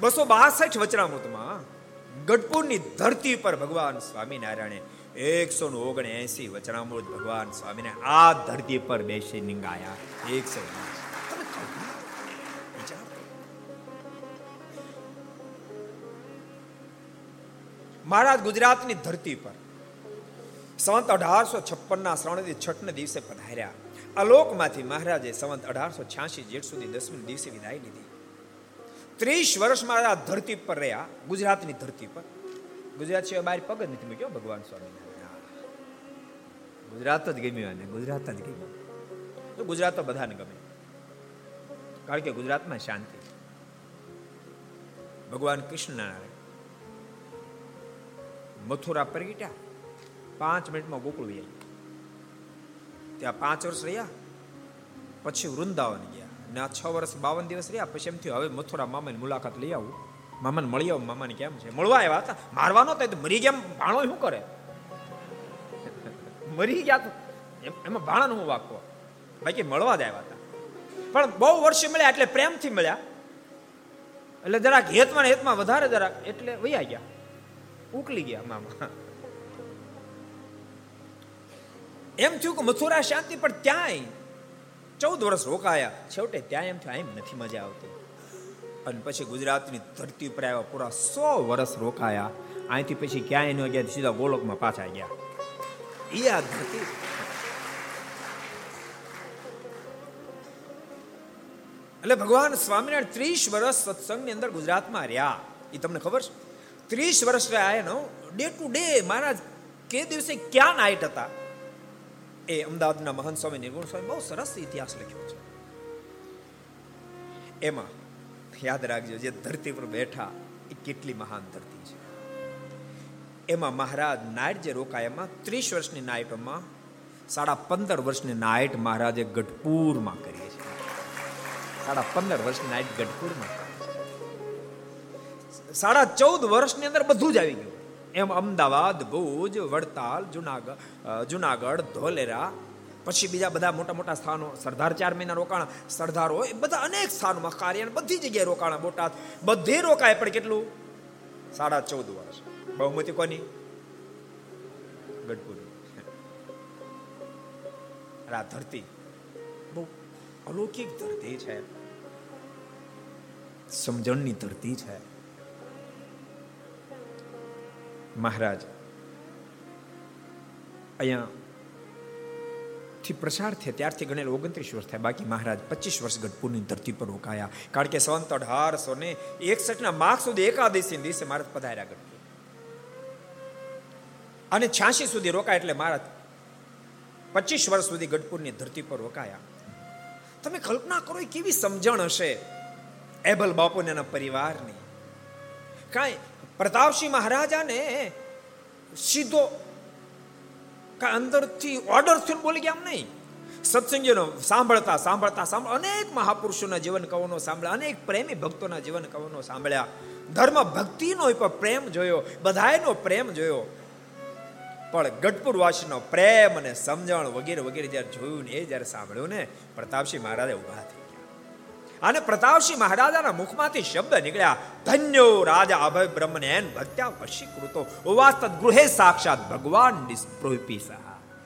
બસો બાસઠ વચનામૃતમાં ગઢપુરની ધરતી પર ભગવાન સ્વામિનારાયણે એકસો ને ઓગણએસી વચનામૃત ભગવાન સ્વામીને આ ધરતી પર બેસી નિંગાયા. એકસો. મહારાજ ગુજરાતની ધરતી પર સંત અઢારસો છપ્પનના શ્રવણથી છઠને દિવસે પધાર્યા. અલોકમાંથી મહારાજે સંવંત અઢારસો છ્યાસી જેઠ સુધી દસમી દિવસે વિદાય લીધી. ત્રીસ વર્ષ મહારાજ ધરતી પર રહ્યા, ગુજરાતની ધરતી પર. ગુજરાત સિવાય બહાર પગ જ નથી મૂક્યો, ભગવાન સ્વામી ગુજરાત જ ગમ્યું અને ગુજરાત જ ગમ્યું. તો ગુજરાત તો બધાને ગમે. કારણ કે ગુજરાતમાં શાંતિ. ભગવાન કૃષ્ણ મથુરા પ્રગટ્યા. પાંચ મિનિટમાં ગોકુળ વહી ત્યાં પાંચ વર્ષ રહ્યા, પછી વૃંદાવન ગયા. ને આ છ વર્ષ બાવન દિવસ રહ્યા, પછી એમ થયું, હવે મથુરા મામાની મુલાકાત લઈ આવું. મામાને મળી આવું, મામાને કેમ છે? મળવા આવ્યા હતા. મારવાનો તો મરી ગયા ભાણો શું કરે? મરી ગયા તો એમ- ભાણાનો હું વાગતો બાકી મળવા જ આવ્યા હતા. પણ બહુ વર્ષે મળ્યા એટલે પ્રેમથી મળ્યા. એટલે જરાક હેતમાં હેતમાં વધારે જરાક એટલે વૈયા ગયા. ઉકલી ગયા મામા. એમ થયું કે મથુરા શાંતિ, પણ ત્યાંય ચૌદ વર્ષ રોકાયા. છેવટે ત્યાં એમ થયું એમ નથી મજા આવતી. અને પછી ગુજરાતની ધરતી ઉપર આવ્યા, પૂરા સો વર્ષ રોકાયા. અહીંથી પછી ક્યાંય ન ગયા, સીધા ગોલોકમાં પાછા ગયા. એ આ ધરતી એટલે ભગવાન સ્વામિનારાયણ ત્રીસ વર્ષ સત્સંગની અંદર ગુજરાતમાં રહ્યા. એ તમને ખબર છે? ત્રીસ વર્ષ રહ્યા એનો. ડે ટુ ડે મહારાજ, કે દિવસે ક્યાં નાઇટ હતા? એ અમદાવાદના મહંત સ્વામી નિર્ગુણ સ્વામી બહુ સરસ ઇતિહાસ લખ્યો છે એમાં યાદ રાખજો જે ધરતી પર બેઠા એ કેટલી મહાન ધરતી છે એમાં મહારાજ નાઇટ જે રોકાય એમાં ત્રીસ વર્ષની નાઇટમાં સાડા પંદર વર્ષની નાઇટ મહારાજે ગઢપુરમાં કરી છે સાડા પંદર વર્ષની નાઇટ ગઢપુરમાં સાડા ચૌદ વર્ષની અંદર બધું જ આવી ગયું એમ અમદાવાદ, ભુજ, વડતાલ જુનાગઢ જુનાગઢ, ધોલેરા, પછી બીજા બધા મોટા મોટા સ્થાનો, સરદાર ચાર મહિના રોકાણ, સરદાર હોય બધા અનેક સ્થાનોમાં કાર્ય બધી જગ્યાએ રોકાણ, બોટાદ, બધે રોકાય, પણ કેટલું? સાડા ચૌદ વર્ષ. બહુમતી કોની? ગઢપુર આ ધરતી. બહુ અલૌકિક ધરતી છે. સમજણની ધરતી છે. મહારાજ. અહીંયા થી પ્રસાર થયા, ત્યારથી ગણેલ ઓગણત્રીસ વર્ષ થયા, બાકી મહારાજ પચીસ વર્ષ ગઢપુરની ધરતી પર રોકાયા. કારણ કે સંત અઢારસો ને એકસઠ ના માર્ક સુધી એકાદશી દિવસે મહારાજ પધાર્યા ગઢપુર અને છ્યાસી સુધી રોકાય એટલે મહારાજ પચીસ વર્ષ સુધી ગઢપુરની ધરતી પર રોકાયા. તમે કલ્પના કરો કેવી સમજણ હશે એબલ બાપુને એના પરિવારની. કાંઈ પ્રતાપસિંહ મહારાજાને સીધો અંદરથી ઓર્ડર થઈને બોલી ગયા આમ નહીં. સત્સંગીનો સાંભળતા સાંભળતા સાંભળ અનેક મહાપુરુષોના જીવન કવનો સાંભળ્યા, અનેક પ્રેમી ભક્તોના જીવન કવનો સાંભળ્યા. ધર્મ ભક્તિનો પ્રેમ જોયો, બધાયનો પ્રેમ જોયો. પણ ગઢપુર વાસીનો પ્રેમ અને સમજણ વગેરે વગેરે જ્યારે જોયું ને એ જ્યારે સાંભળ્યું ને, પ્રતાપસિંહ મહારાજે ઊભા થઈ અને પ્રતાપસિંહ મહારાજાના મુખમાંથી શબ્દ નીકળ્યા, ધન્યો રાજા અભય બ્રહ્મને એન ભક્ત્યા વશીકૃતો, ઉવાસ ગૃહે સાક્ષાત ભગવાન નિસ્પૃપિસા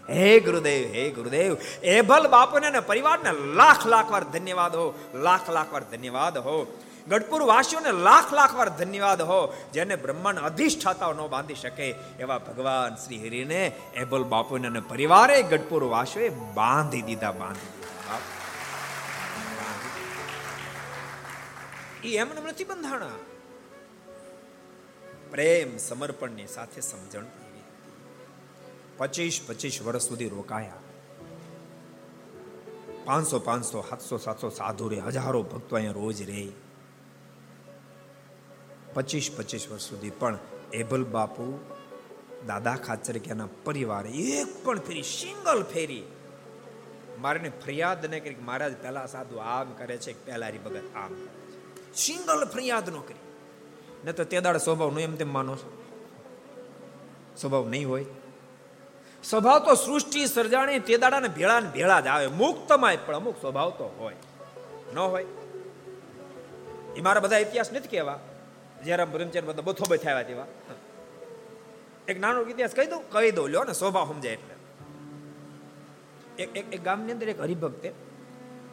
હે ગુરુદેવ હે ગુરુદેવ, એ ભલ બાપુને અને પરિવારને લાખ લાખ વાર ધન્યવાદ હો, લાખ લાખ વાર ધન્યવાદ હો. ગઢપુર વાસીઓને લાખ લાખ વાર ધન્યવાદ હો, જેને બ્રહ્માંડ અધિષ્ઠાતા ન બાંધી શકે, એવા ભગવાન શ્રી હરિને એબલ બાપુને અને પરિવારે ગઢપુર વાસીઓએ બાંધી દીધા બાંધી દીધા. એ એમને નથી બંધાણા. પ્રેમ સમર્પણની સાથે સમજણ પચીસ પચીસ વર્ષ સુધી રોકાયા. પાંચસો પાંચસો, સાતસો સાતસો સાધુ રે હજારો ભક્તો અહીંયા રોજ રે પચીસ પચીસ વર્ષ સુધી પણ એબલ બાપુ દાદા ખાચર કે પરિવારે એક પણ ફેરી, સિંગલ ફેરી. મારે ફરિયાદ ન કરી મહારાજ પહેલા સાધુ આમ કરે છે પહેલા હરિભગત આમ કરે. સિંગલ ફરિયાદ ન કરી. ન તો તે દાડ સ્વભાવ નો એમ તેમ માનો છો. સ્વભાવ નહીં હોય. સ્વભાવ તો સૃષ્ટિ સર્જાણી તે દાડા ને ભેળા ને ભેળા જ આવે. મુક્તમાં પણ અમુક સ્વભાવ તો હોય. ન હોય. એ મારા બધા ઇતિહાસ નથી કહેવા. જયરામ પ્રેમચંદ બધા બથો બથાવ્યા તેવા. એક નાનો ઇતિહાસ કહી દઉં કહી દઉં લ્યો ને, સ્વભાવ સમજાય એટલે. એક એક ગામની અંદર એક હરિભક્તે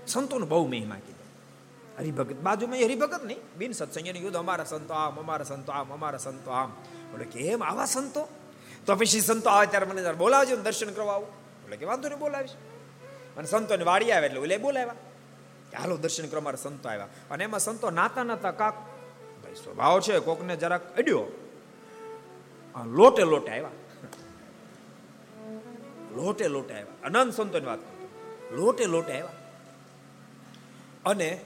સંતોને બહુ મહિમા કીધી. હરિભગત. બાજુમાં હરિભગત નહીં. બિન સત્સંગની યુદ્ધ અમારા સંતો આમ, અમારા સંતો આમ, અમારા સંતો આમ. બોલે કેમ આવા સંતો? તો પછી સંતો આવે ત્યારે મને બોલાવજો દર્શન કરવા આવું. એટલે કે વાંધો નહીં, બોલાવીશ. અને સંતોને વાડી આવે એટલે ઓલે બોલાવ્યા. કે હાલો દર્શન કરવા મારા સંતો આવ્યા. અને એમાં સંતો નાતા નાતા કાક, ભાઈ, સ્વભાવ છે, કોકને જરાક અડ્યો. લોટે લોટે આવ્યા. લોટે લોટે આવ્યા. અનંત સંતોની વાત લોટે લોટે આવ્યા. અને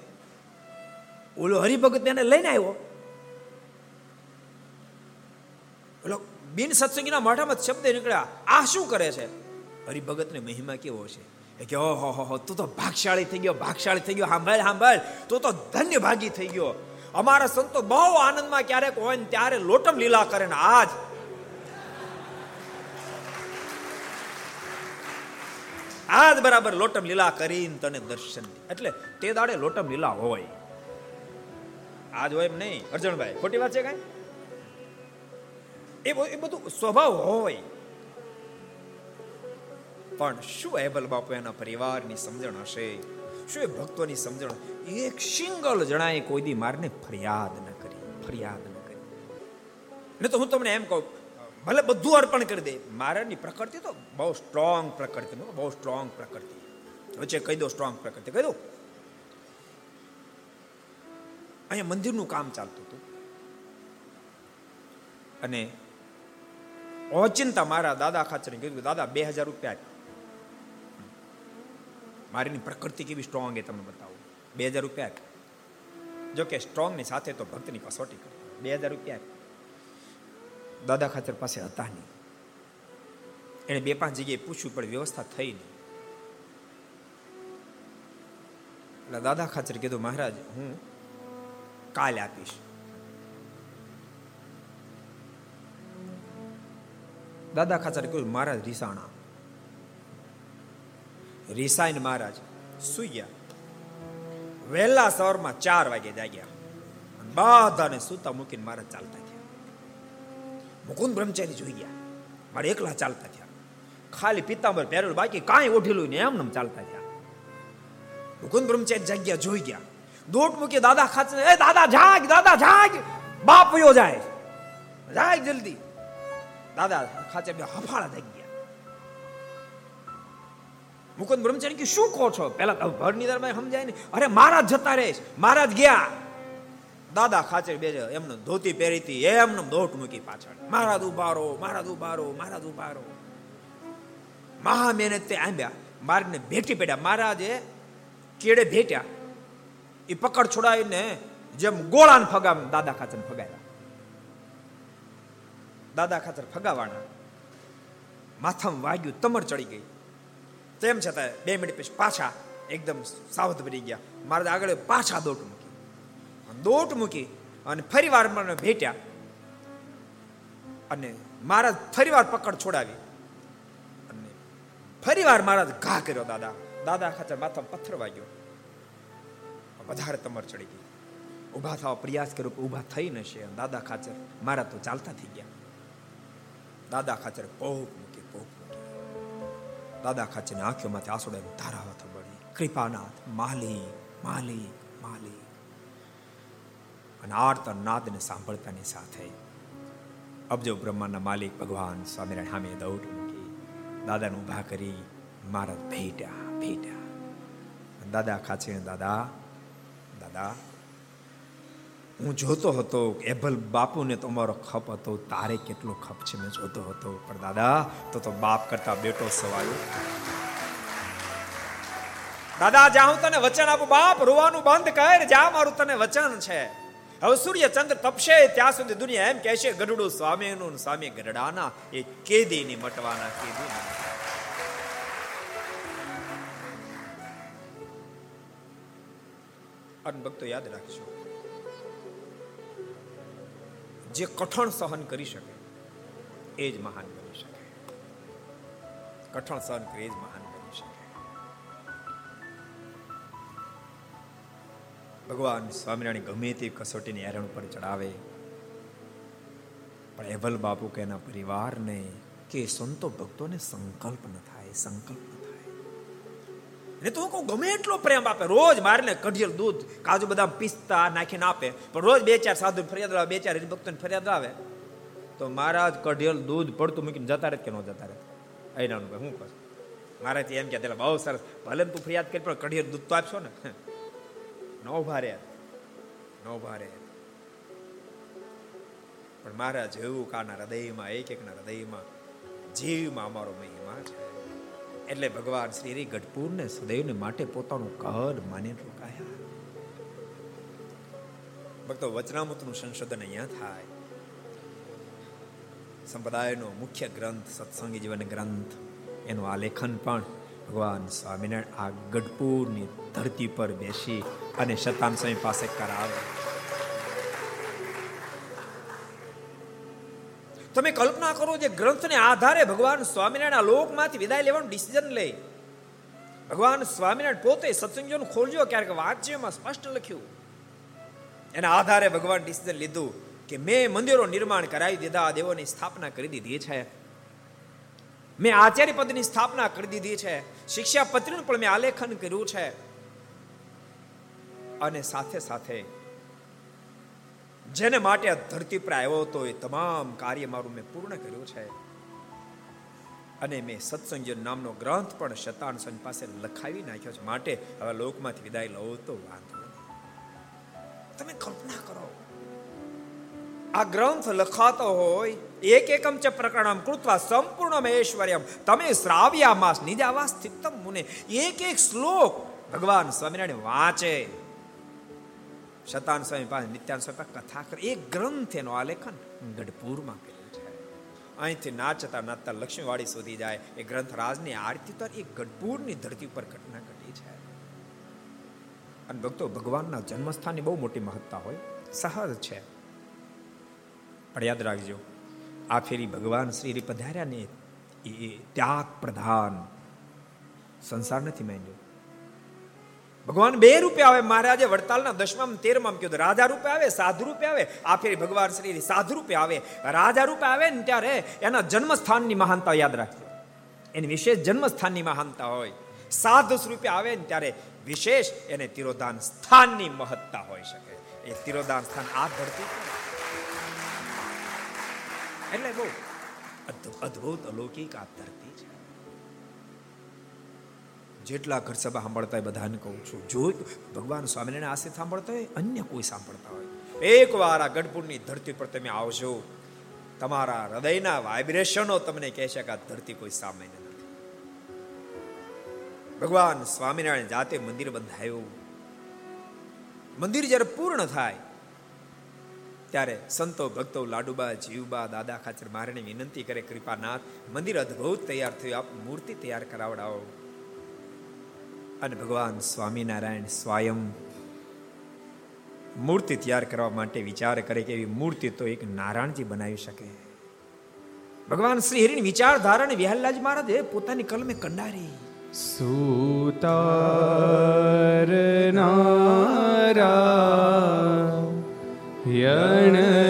ઓલો હરિભગત એને લઈને આવ્યો. ઓલો બિન સત્સંગીના મોઢામાં શબ્દ નીકળ્યા, આ શું કરે છે? હરિભગતને મહિમા કેવો છે? એ કે, ઓહો, હો તું તો ભાગશાળી થઈ ગયો, ભાગશાળી થઈ ગયો સાંભળ સાંભળ તું તો ધન્ય ભાગી થઈ ગયો. અમારા સંતો બહુ આનંદમાં ક્યારેક હોય ને ત્યારે લોટમ લીલા કરે ને આજ આજ બરાબર લોટમ લીલા કરીને તને દર્શન એટલે તે દાડે લોટમ લીલા હોય. આજ હોય એમ નહીં. અર્જણભાઈ ખોટી વાત છે કઈ? એ એ બધું સ્વભાવ હોય. પણ શું એબલ બાપુ એના પરિવારની સમજણ હશે? શું એ ભક્તોની સમજણ? એક સિંગલ જણાએ કોઈ દી મારને ફરિયાદ ન કરી, ફરિયાદ ન કરી. ને તો હું તમને એમ કહું, ભલે બધું અર્પણ કરી દે મારાની પ્રકૃતિ તો બહુ સ્ટ્રોંગ પ્રકૃતિ બહુ સ્ટ્રોંગ પ્રકૃતિ. વચ્ચે કહી દો સ્ટ્રોંગ પ્રકૃતિ, કહી દો. અહીંયા મંદિરનું કામ ચાલતું હતું. અને ઓચિંતા મારા દાદા ખાચર કીધું દાદા, બે હજાર રૂપિયા મારીની પ્રકૃતિ કેવી સ્ટ્રોંગ એ તમને બતાવો. બે હજાર રૂપિયા જો કે સ્ટ્રોંગની સાથે તો ભક્તની કસોટી કરી. બે હજાર રૂપિયા દાદા ખાચર પાસે હતા નહીં. એને બે પાંચ જગ્યાએ પૂછ્યું પણ વ્યવસ્થા થઈ નહીં. એટલે દાદા ખાચર કીધું, મહારાજ, હું કાલે આપીશ. દાદા ખાચર કહ્યું, મહારાજ, રીસાણા. રીસાઈન મહારાજ સુઈ ગયા વહેલા સવારમાં ચાર વાગે જાગ્યા. બધાને સૂતા મૂકીને મહારાજ ચાલતા થયા. મુકુંદ બ્રહ્મચારી જોઈ ગયા. મારે એકલા ચાલતા થયા. ખાલી પિતાંબર પહેરેલું બાકી કાંઈ ઓઢેલું ને એમને ચાલતા થયા. મુકુંદ બ્રહ્મચારી જાગ્યા, જોઈ ગયા. દોટ મૂકી દાદા ખાચર એ દાદા, જાગ દાદા, જાગ. બાપ વયો જાય. જાય જલ્દી. દાદા ખાચે બે હફાળા થઈ ગયા. મુકુંદ બ્રહ્મચારી કે, શું કહો છો? પેલા ભરની દરમાં સમજાય ને અરે, મહારાજ જતા રહે મહારાજ ગયા. દાદા ખાચર બે એમને ધોતી પહેરી હતી, એમને દોટ મૂકી પાછળ. મહારાજ ઉભારો મહારાજ ઉભારો મહારાજ ઉભારો. મહા મહેનત તે આંબ્યા. મારને ભેટી પડ્યા. મહારાજે કેડે ભેટ્યા. એ પકડ છોડાવીને જેમ ગોળાને ફગામ, દાદા ખાચર ફગાવ્યા. દાદા ખાતર ફગાવાના. માથામાં વાગ્યું, તમર ચડી ગઈ. તેમ છતાં બે મિનિટ પછી પાછા એકદમ સાવધ ભરી ગયા. મારે આગળ પાછા દોટ મૂકી. દોટ મૂકી અને ફરી વાર મને ભેટ્યા. અને મહારાજ ફરી વાર પકડ છોડાવી. અને ફરી વાર મહારાજ ઘા કર્યો દાદા. દાદા ખાતર માથામાં પથ્થર વાગ્યો. વધારે તમર ચડી ગઈ. ઊભા થવા, પ્રયાસ કર્યો ઊભા થઈ ન છે દાદા ખાચર મારા તો ચાલતા થઈ ગયા. દાદા ખાચર પોપ મૂકી પોપ મૂકી. દાદા ખાચરની આંખોમાંથી આંસુડા ધારાવત બળી કૃપાનાથ માલી માલી માલી અને આર્ત નાદને સાંભળતાની સાથે અબજો બ્રહ્માના માલિક ભગવાન સ્વામિનારાયણ સામે દૌડ મૂકી, દાદાને ઊભા કરી, મારા ભેટા ભેટા. દાદા ખાચે દાદા દાદા, હું જોતો હતો એભલ બાપુને તમારો ખપ હતો, તારે કેટલો ખપ છે મેં જોતો હતો. પણ દાદા, તો તો બાપ કરતા બેટો સવાયો. દાદા, જ્યાં હું તને વચન આપું, બાપ, રોવાનું બંધ કર, જ્યાં મારું તને વચન છે. હવે સૂર્ય ચંદ્ર તપશે, ત્યાં સુધી દુનિયા એમ કહેશે, ગઢડું સ્વામીનું સ્વામી ગઢડાના, એ કેદીની મટવાના મટવાના. કેદી અનભક્તો યાદ રાખજો. જે કઠણ સહન કરી શકે, એ જ મહાન બની શકે. કઠણ સહન કરે, એ જ મહાન બની શકે. ભગવાન સ્વામિનારાયણ ગમે તે કસોટીની એરણ પર ચડાવે, પણ એવલ બાપુ કે એના પરિવારને કે સંતો ભક્તોને સંકલ્પ ન થાય, સંકલ્પ ન થાય ને તો હું કહું, ગમે એટલો પ્રેમ આપે, રોજ મારને કઢિયલ દૂધ, કાજુ બદામ પિસ્તા નાખીને આપે, પણ રોજ બે ચાર સાધુ ફરિયાદ આવે, બે ચાર હરિભક્તોને ફરિયાદ આવે, તો મહારાજ કઢિયલ દૂધ પડતું મૂકીને જતા રહે કે ન જતા રહે? અહીંનાનું ભાઈ હું કહું? મારાથી એમ કે બહુ સરસ. ભલે તું ફરિયાદ કરી, પણ કઢિયલ દૂધ તો આપશો ને? નો ભારે. નો ભારે. પણ મારા જેવું કાના હૃદયમાં એક એકના હૃદયમાં જીવમાં અમારો મહિમા છે. એટલે ભગવાન શ્રી ગઢપુરને સદૈવને માટે પોતાનું કદ માની રોકાયા. ભક્તો, વચનામૃતનું સંશોધન અહીંયા થાય. સંપ્રદાયનો મુખ્ય ગ્રંથ, સત્સંગી જીવન ગ્રંથ, એનું આલેખન પણ ભગવાન સ્વામિનારાયણ આ ગઢપુરની ધરતી પર બેસી અને શતાન સ્વામી પાસે કરાવે. તમે કલ્પના કરો જે ગ્રંથને આધારે ભગવાન સ્વામિનારાયણ લોકમાંથી વિદાય લેવાનું ડિસિઝન લે. ભગવાન સ્વામિનારાયણ પોતે સત્સંગોનું ખોલજો ક્યારેક વાંચ્યમાં સ્પષ્ટ લખ્યું. એના આધારે ભગવાન ડિસિઝન લીધું કે મેં મંદિરો નિર્માણ કરાવી દીધા દેવોની સ્થાપના કરી દીધી છે. મેં આચાર્ય પદની સ્થાપના કરી દીધી છે. શિક્ષાપત્રીનું પણ મેં આલેખન કર્યું છે. અને સાથે સાથે જેને માટે આ ધરતી પર આવ્યો હતો, એ તમામ કાર્ય મારું મેં પૂર્ણ કર્યું છે. અને મેં સત્સંગ નામનો ગ્રંથ પણ શતાન સંત પાસે લખાવી નાખ્યો છે. માટે હવે લોકમાંથી વિદાય લઉં તો વાંધો તમે કલ્પના કરો. આ ગ્રંથ લખાતો હોય, એક એકમ ચ પ્રકરણમ કૃત્વા સંપૂર્ણ મહેશ્વર્યમ તમે શ્રાવ્યા માસ નિજાવા સ્થિતમ મુને, એક એક શ્લોક ભગવાન સ્વામિનારાયણ વાંચે. શતાન સ્વામી પાસે નિત્યાન સ્વામી કથા કરે એક ગ્રંથ એનો આલેખન ગઢપુરમાં કર્યું છે અહીંથી નાચતા નાચતા લક્ષ્મીવાડી સુધી જાય એ ગ્રંથ રાજની આરતી તો એ ગઢપુરની ધરતી ઉપર ઘટના ઘટી છે અને ભક્તો ભગવાનના જન્મસ્થાનની બહુ મોટી મહત્તા હોય સહજ છે પણ યાદ રાખજો આ ફેરી ભગવાન શ્રી પધાર્યા ને એ ત્યાગ પ્રધાન સંસાર નથી માંડ્યો ભગવાન બે રૂપે આવે મહારાજે વડતાલના દસમામ તેરમામ કીધું. રાજા રૂપે આવે, સાધુ રૂપે આવે, આ ફેરી ભગવાન શ્રી સાધુ રૂપે આવે. રાજા રૂપે આવે ને ત્યારે એના જન્મસ્થાનની મહાનતા યાદ રાખજો. એની વિશેષ જન્મસ્થાનની મહાનતા હોય. સાધુ સ્વરૂપે આવે ને ત્યારે વિશેષ એને તિરોધાન સ્થાનની મહત્તા હોઈ શકે. એ તિરોધાન સ્થાન આ ધરતી એટલે બહુ અદ્ભુત અલૌકિક આ ધરતી જેટલા ઘર સભા સાંભળતા હોય બધાને કહું છું. જો ભગવાન સ્વામિનારાયણ આશ્રિત સાંભળતા હોય, અન્ય કોઈ સાંભળતા હોય. એક વાર આ ગઢપુરની ધરતી પર તમે આવજો, તમારા હૃદયના વાઇબ્રેશનો તમને કહેશે કે આ ધરતી કોઈ સામાન્ય નથી. ભગવાન સ્વામિનારાયણ જાતે મંદિર બંધાયું. મંદિર જ્યારે પૂર્ણ થાય, ત્યારે સંતો, ભક્તો, લાડુબા, જીવબા, દાદા ખાચર મારણી વિનંતી કરે, કૃપાનાથ, મંદિર અદ્ભુત તૈયાર થયું. આપ મૂર્તિ તૈયાર કરાવડાવો. અને ભગવાન સ્વામિનારાયણ સ્વયં મૂર્તિ તૈયાર કરવા માટે વિચાર કરે કે એવી મૂર્તિ તો એક નારાયણજી બનાવી શકે. ભગવાન શ્રી હરિની વિચારધારા વિહલ્લાજ મહારાજ પોતાની કલમે કંડારી. સુતાર નારા યણ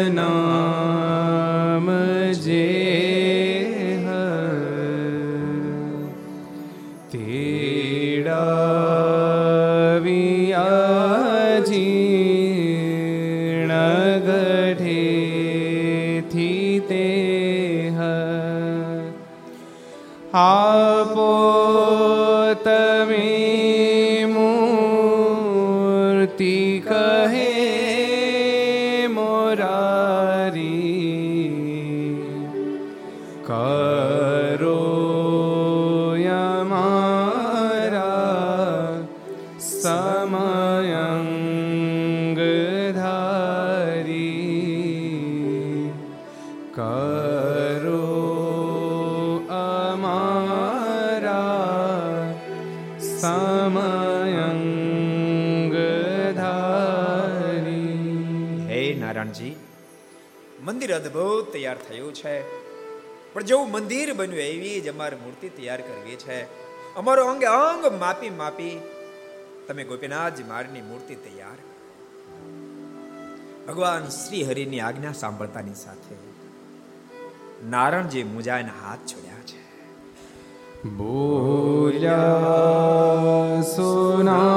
તૈયાર થયું છે. પણ જેવું મંદિર બન્યું, એવી જ અમારે મૂર્તિ તૈયાર કરવી છે. અમારો અંગે, અંગ માપી માપી તમે ગોપીનાથજી મારની મૂર્તિ તૈયાર ભગવાન શ્રી હરિની આજ્ઞા સાંભળતાની સાથે નારણજી મુજાઈને હાથ છોડ્યા છે. બોલ્યા સોનારા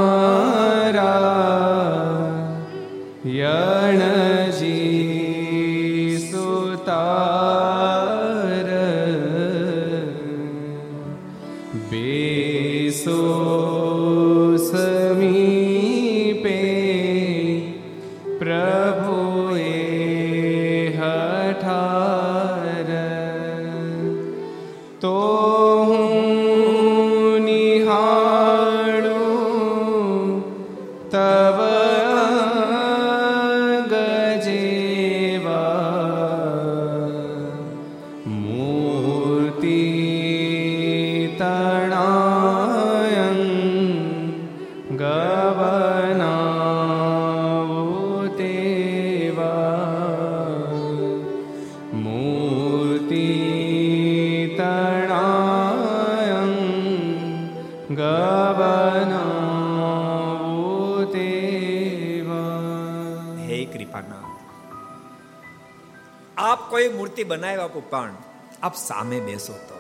બનાવ્યા આપો પણ આપ સામે બેસો તો.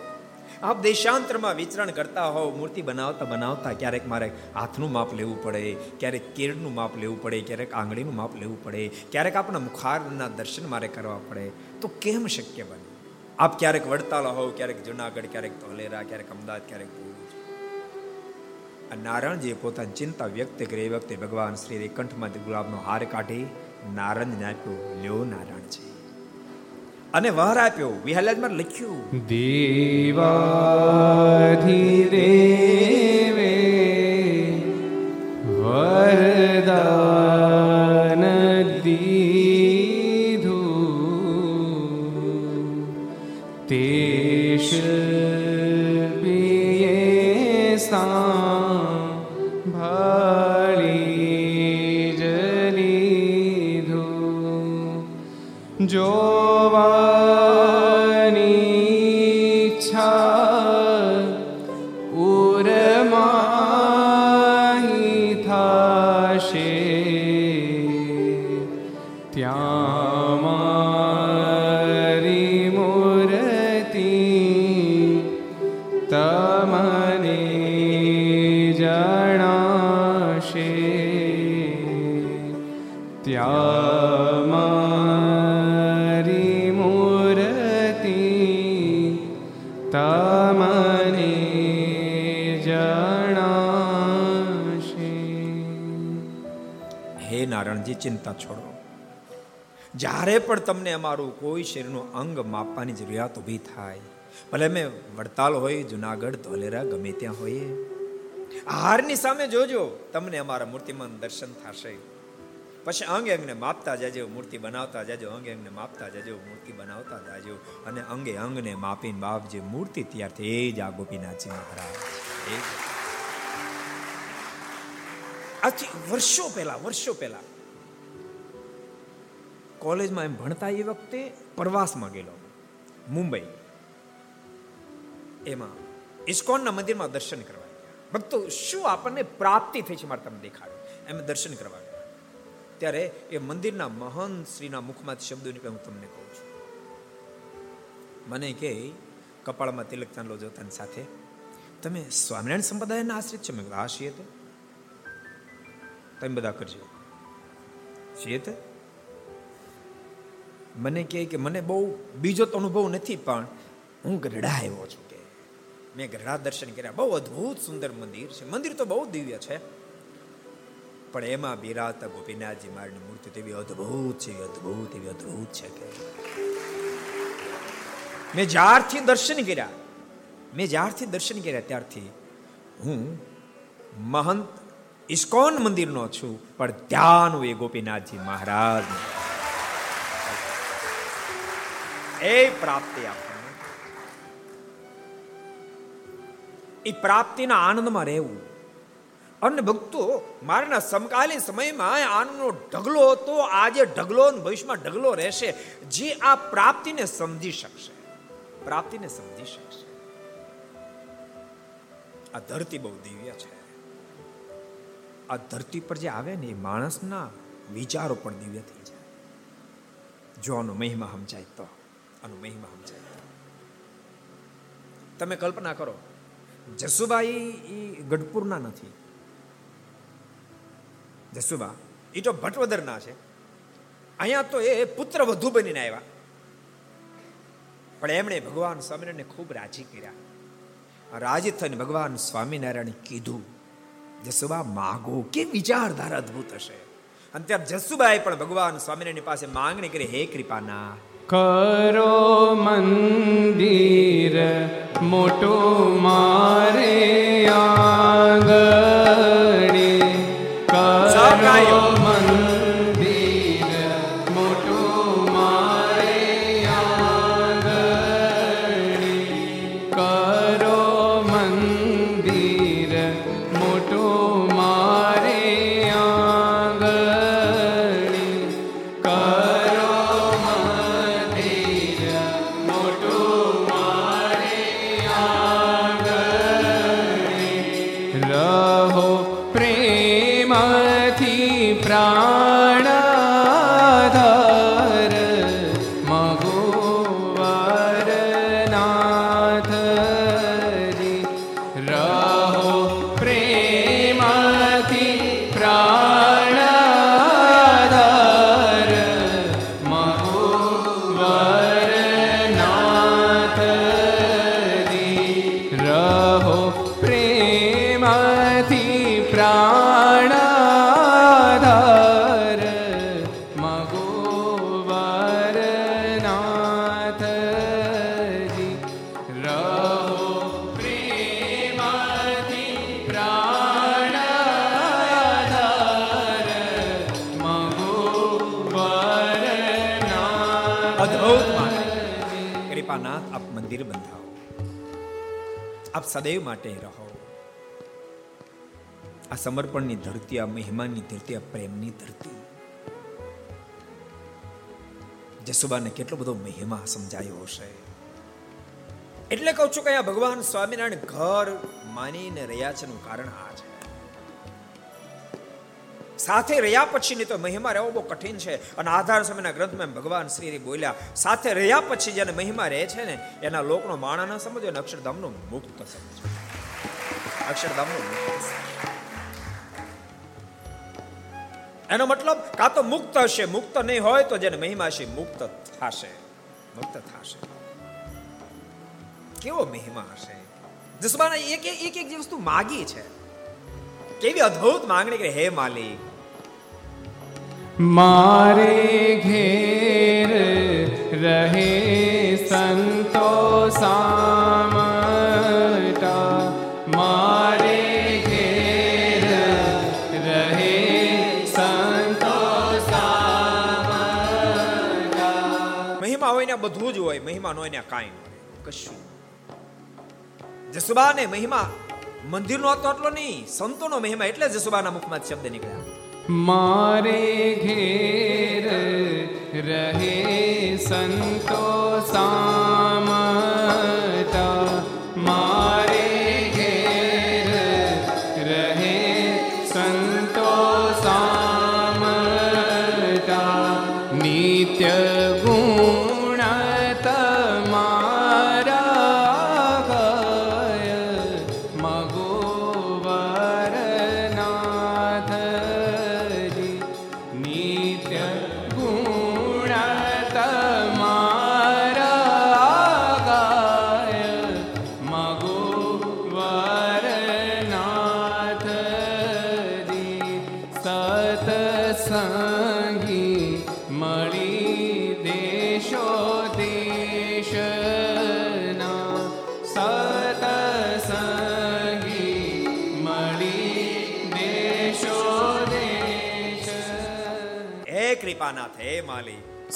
આપ દેશાંતરમાં વિચરણ કરતા હોવ, મૂર્તિ બનાવતા બનાવતા ક્યારેક મારે હાથનું માપ લેવું પડે, ક્યારેક કેળનું માપ લેવું પડે, ક્યારેક આંગળીનું માપ લેવું પડે, ક્યારેક આપણા મુખારના દર્શન મારે કરવા પડે. તો કેમ શક્ય બને? આપ ક્યારેક વડતાલ હોવ, ક્યારેક જુનાગઢ, ક્યારેક ધોલેરા, ક્યારેક અમદાવાદ, ક્યારેક ભુજ. નારાયણજીએ પોતાની ચિંતા વ્યક્ત કરી, એ વખતે ભગવાન શ્રી કંઠમાંથી ગુલાબનો હાર કાઢી નારંજને આપ્યો, લ્યો નારાયણ છે અને વહર આપ્યો. વિહલાજમાં લખ્યું દેવાધિદેવે હે નારાયણજી ચિંતા છોડો. જ્યારે પણ તમને અમારું કોઈ શરીરનું અંગ માપવાની જરૂરિયાત ઊભી થાય, ભલે અમે વડતાલ હોય, જુનાગઢ, ધોલેરા, ગમે ત્યાં હોઈએ હારની સામે જોજો, તમને અમારા મૂર્તિમાં દર્શન થશે. પછી અંગે અંગને માપતા જાજો, મૂર્તિ બનાવતા જાજો, અંગે અંગને માપતા જાજો, મૂર્તિ બનાવતા જાજો અને અંગે અંગને માપીને બાપ જે મૂર્તિ તૈયાર થઈ એ જ આ ગોપીનાથજી મહારાજ. આજથી વર્ષો પહેલા વર્ષો પહેલા કોલેજમાં એમ ભણતા એ વખતે પ્રવાસમાં ગયેલો મુંબઈ. એમાં ઇસ્કોનના મંદિરમાં દર્શન કરવા ભક્તો, શું આપણને પ્રાપ્તિ થઈ છે મારે તમને દેખાડ્યું એમ દર્શન કરવા ત્યારે એ મંદિરના મહંત શ્રીના મુખમાંથી શબ્દો નીકળે હું તમને કહું છું. મને કે, કપાળમાં તિલક ચાંદલો જોતાની સાથે, તમે સ્વામિનારાયણ સંપ્રદાયના આશ્રિત છો? મેં આ છીએ તમે બધા કરજો. છીએ મને કહે કે મને બહુ બીજો તો અનુભવ નથી, પણ હું ગઢડા આવ્યો છું કે, મેં ગઢડા દર્શન કર્યા. બહુ અદ્ભુત સુંદર મંદિર છે. મંદિર તો બહુ દિવ્ય છે. પણ એમાં બિરાતા ગોપીનાથજી મારની મૂર્તિ તો એવી અદ્ભુત છે એવી અદ્ભુત એવી અદ્ભુત છે કે. મેં જ્યારથી દર્શન કર્યા, મેં જ્યારથી દર્શન કર્યા ત્યારથી હું મહંત ઇસ્કોન મંદિરનો છું, પણ ધ્યાન એ ગોપીનાથજી મહારાજ. એ પ્રાપ્તિ આપણને. એ પ્રાપ્તિના આનંદમાં રહેવું. અને ભક્તો, મારના સમકાલીન સમયમાં આનંદનો ઢગલો હતો. આજે ઢગલો અને ભવિષ્યમાં ઢગલો રહેશે. જે આ પ્રાપ્તિને સમજી શકશે. પ્રાપ્તિને સમજી શકશે. આ ધરતી બહુ દિવ્ય છે. આ ધરતી પર જે આવે ને એ માણસના વિચારો પણ દિવ્ય થઈ જાય. જો આનો મહિમા સમજાય તો, આનો મહિમા સમજાય. તમે કલ્પના કરો, જસુબાઈ એ ગઢપુરના નથી. જસુબા એ તો ભટવદરના છે. અહીંયા તો એ પુત્ર વધુ બનીને આવ્યા. પણ એમણે ભગવાન સ્વામિનારાયણને ખૂબ રાજી કર્યા. રાજી થઈને ભગવાન સ્વામિનારાયણ કીધું જસુબા માગો કે વિચારધારા અદ્ભુત હશે? અને ત્યાં જસુબાએ પણ ભગવાન સ્વામિનારાયણ પાસે માંગણી કરી, હે કૃપાના કરો મંદિર મોટો મારે આંગણે કરો મંદિર આપ સદૈવ માટે રહો. આ સમર્પણની ધરતી, આ મહેમાનની ધરતી, આ પ્રેમની ધરતી. જસુબાને કેટલો બધો મહિમા સમજાયો હશે. એટલે કહું છું કે આ ભગવાન સ્વામિનારાયણ ઘર માનીને રહ્યા છે નું કારણ આ છે. સાથે રહ્યા પછીની તો મહિમા રહેવો બહુ કઠિન છે. અને આધાર સમયના ગ્રંથમાં ભગવાન શ્રી બોલ્યા, સાથે રહ્યા પછી જેને મહિમા રહે છે ને, એના લોકનો માણા ન સમજો અને અક્ષરધામનું મુક્ત સમજો. અક્ષરધામનું એનો મતલબ, કાં તો મુક્ત હશે, મુક્ત નહીં હોય તો જેને મહિમા છે મુક્ત થશે. મુક્ત થશે. કેવો મહિમા હશે? જસબાના એક એક એક એક જે વસ્તુ માગી છે. કેવી અદ્ભુત માંગણી કે, હે માલિક મારે ઘેર રહે સંતો સામટા મારે ઘેર રહે સંતો મહિમા હોય ને બધું જ હોય, મહિમા ન હોય ને કાંઈ કશું જસુબા જસુબાને મહિમા, મંદિરનો હતો એટલો નહીં, સંતોનો મહિમા એટલે જસુબાના મુખમાં શબ્દ નીકળ્યા. મારે ઘેર રહે સંતો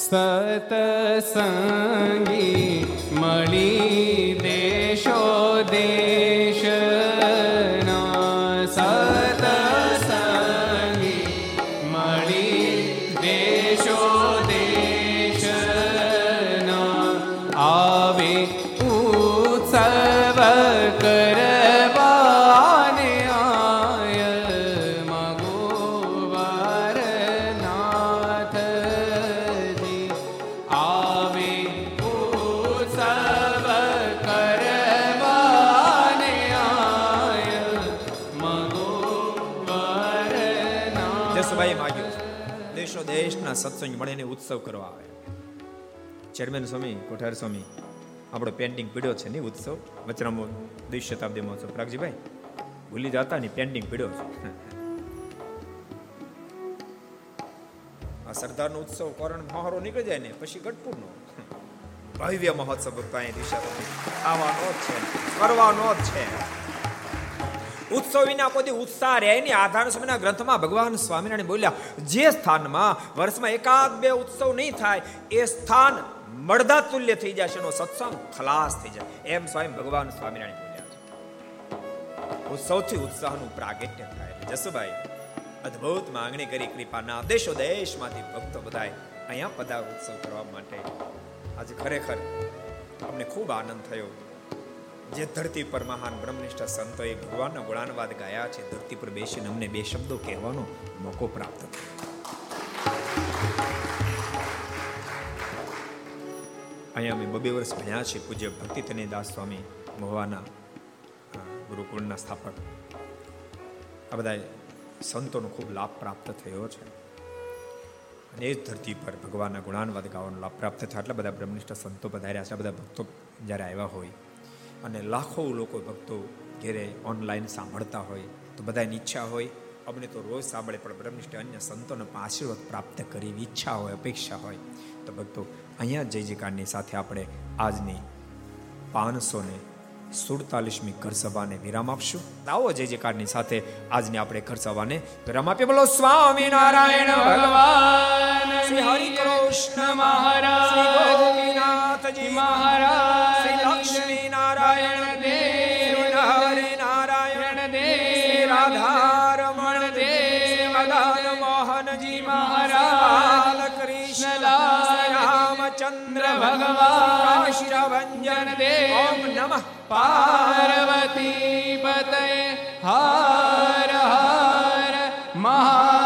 સતસંગી ઉત્સવ કરવા આવે. ચેરમેન સ્વામી, કોઠાર સ્વામી, આપણો પેન્ટિંગ પીડ્યો છે ને ઉત્સવ? વચનામો દ્વિ શતાબ્દી મહોત્સવ. પ્રાગજીભાઈ, ભૂલી જતા ને પેન્ટિંગ પીડ્યો છે. આ સરદારનો ઉત્સવ કોરણ મહારો નીકળી જાય ને, પછી ગઢપુરનો. ભવ્ય મહોત્સવ ખાવાનો જ છે. કરવાનો જ છે. ઉત્સવ વિના કોઈ ઉત્સાહ રહે નહીં આધાર સમયના ગ્રંથમાં ભગવાન સ્વામિનારાયણ બોલ્યા, જે સ્થાનમાં વર્ષમાં એકાદ બે ઉત્સવ નહીં થાય, એ સ્થાન મળદા તુલ્ય થઈ જશે એનો સત્સંગ ખલાસ થઈ જાય એમ સ્વયં ભગવાન સ્વામિનારાયણ ઉત્સવથી ઉત્સાહનું પ્રાગટ્ય થાય જસુભાઈ, અદ્ભુત માંગણી કરી, કૃપાના દેશો દેશમાંથી ભક્તો બધાય અહીંયા પધાર ઉત્સવ કરવા માટે. આજે ખરેખર અમને ખૂબ આનંદ થયો. જે ધરતી પર મહાન બ્રહ્મનિષ્ઠ સંતોએ ભગવાનના ગુણાનવાદ ગાયા છે, ધરતી પર બેસીને અમને બે શબ્દો કહેવાનો મોકો પ્રાપ્ત થયો. અહીંયા અમે બબે વર્ષ ભણ્યા છે પૂજ્ય ભક્તિ તને દાસ સ્વામી મહુવાના ગુરુકુળના સ્થાપક. આ બધા સંતોનો ખૂબ લાભ પ્રાપ્ત થયો છે. અને એ જ ધરતી પર ભગવાનના ગુણાનવાદ ગાવાનો લાભ પ્રાપ્ત થયો. આટલા બધા બ્રહ્મનિષ્ઠ સંતો પધાર્યા છે બધા ભક્તો જ્યારે આવ્યા હોય અને લાખો લોકો ભક્તો ઘેરે ઓનલાઈન સાંભળતા હોય, તો બધાની ઈચ્છા હોય. અમને તો રોજ સાંભળે, પણ બ્રહ્મનિષ્ઠ અન્ય સંતોને આશીર્વાદ પ્રાપ્ત કરી ઈચ્છા હોય, અપેક્ષા હોય. તો ભક્તો, અહીંયા જય જયકારની સાથે આપણે આજની પાંચસો ને સુડતાલીસમી ઘર સભાને વિરામ આપશું. આવો જય જયકારની સાથે આજની આપણે ઘર સભાને વિરામ આપીએ. બોલો, સ્વામી નારાયણ ભગવાન, શ્રી હરિ કૃષ્ણ મહારાજ, શ્રી ગોપીનાથજી મહારાજ, શ્રી લક્ષ્મી નારાયણ દેવ હરિ નારાયણ દેવ રાધારમણ દેવ મદન મોહનજી મહારાજ કૃષ્ણ રામચંદ્ર ભગવાન કાશીરભંજન દેવ, ઓમ નમઃ. પાર્વતી પતય હર હર મહા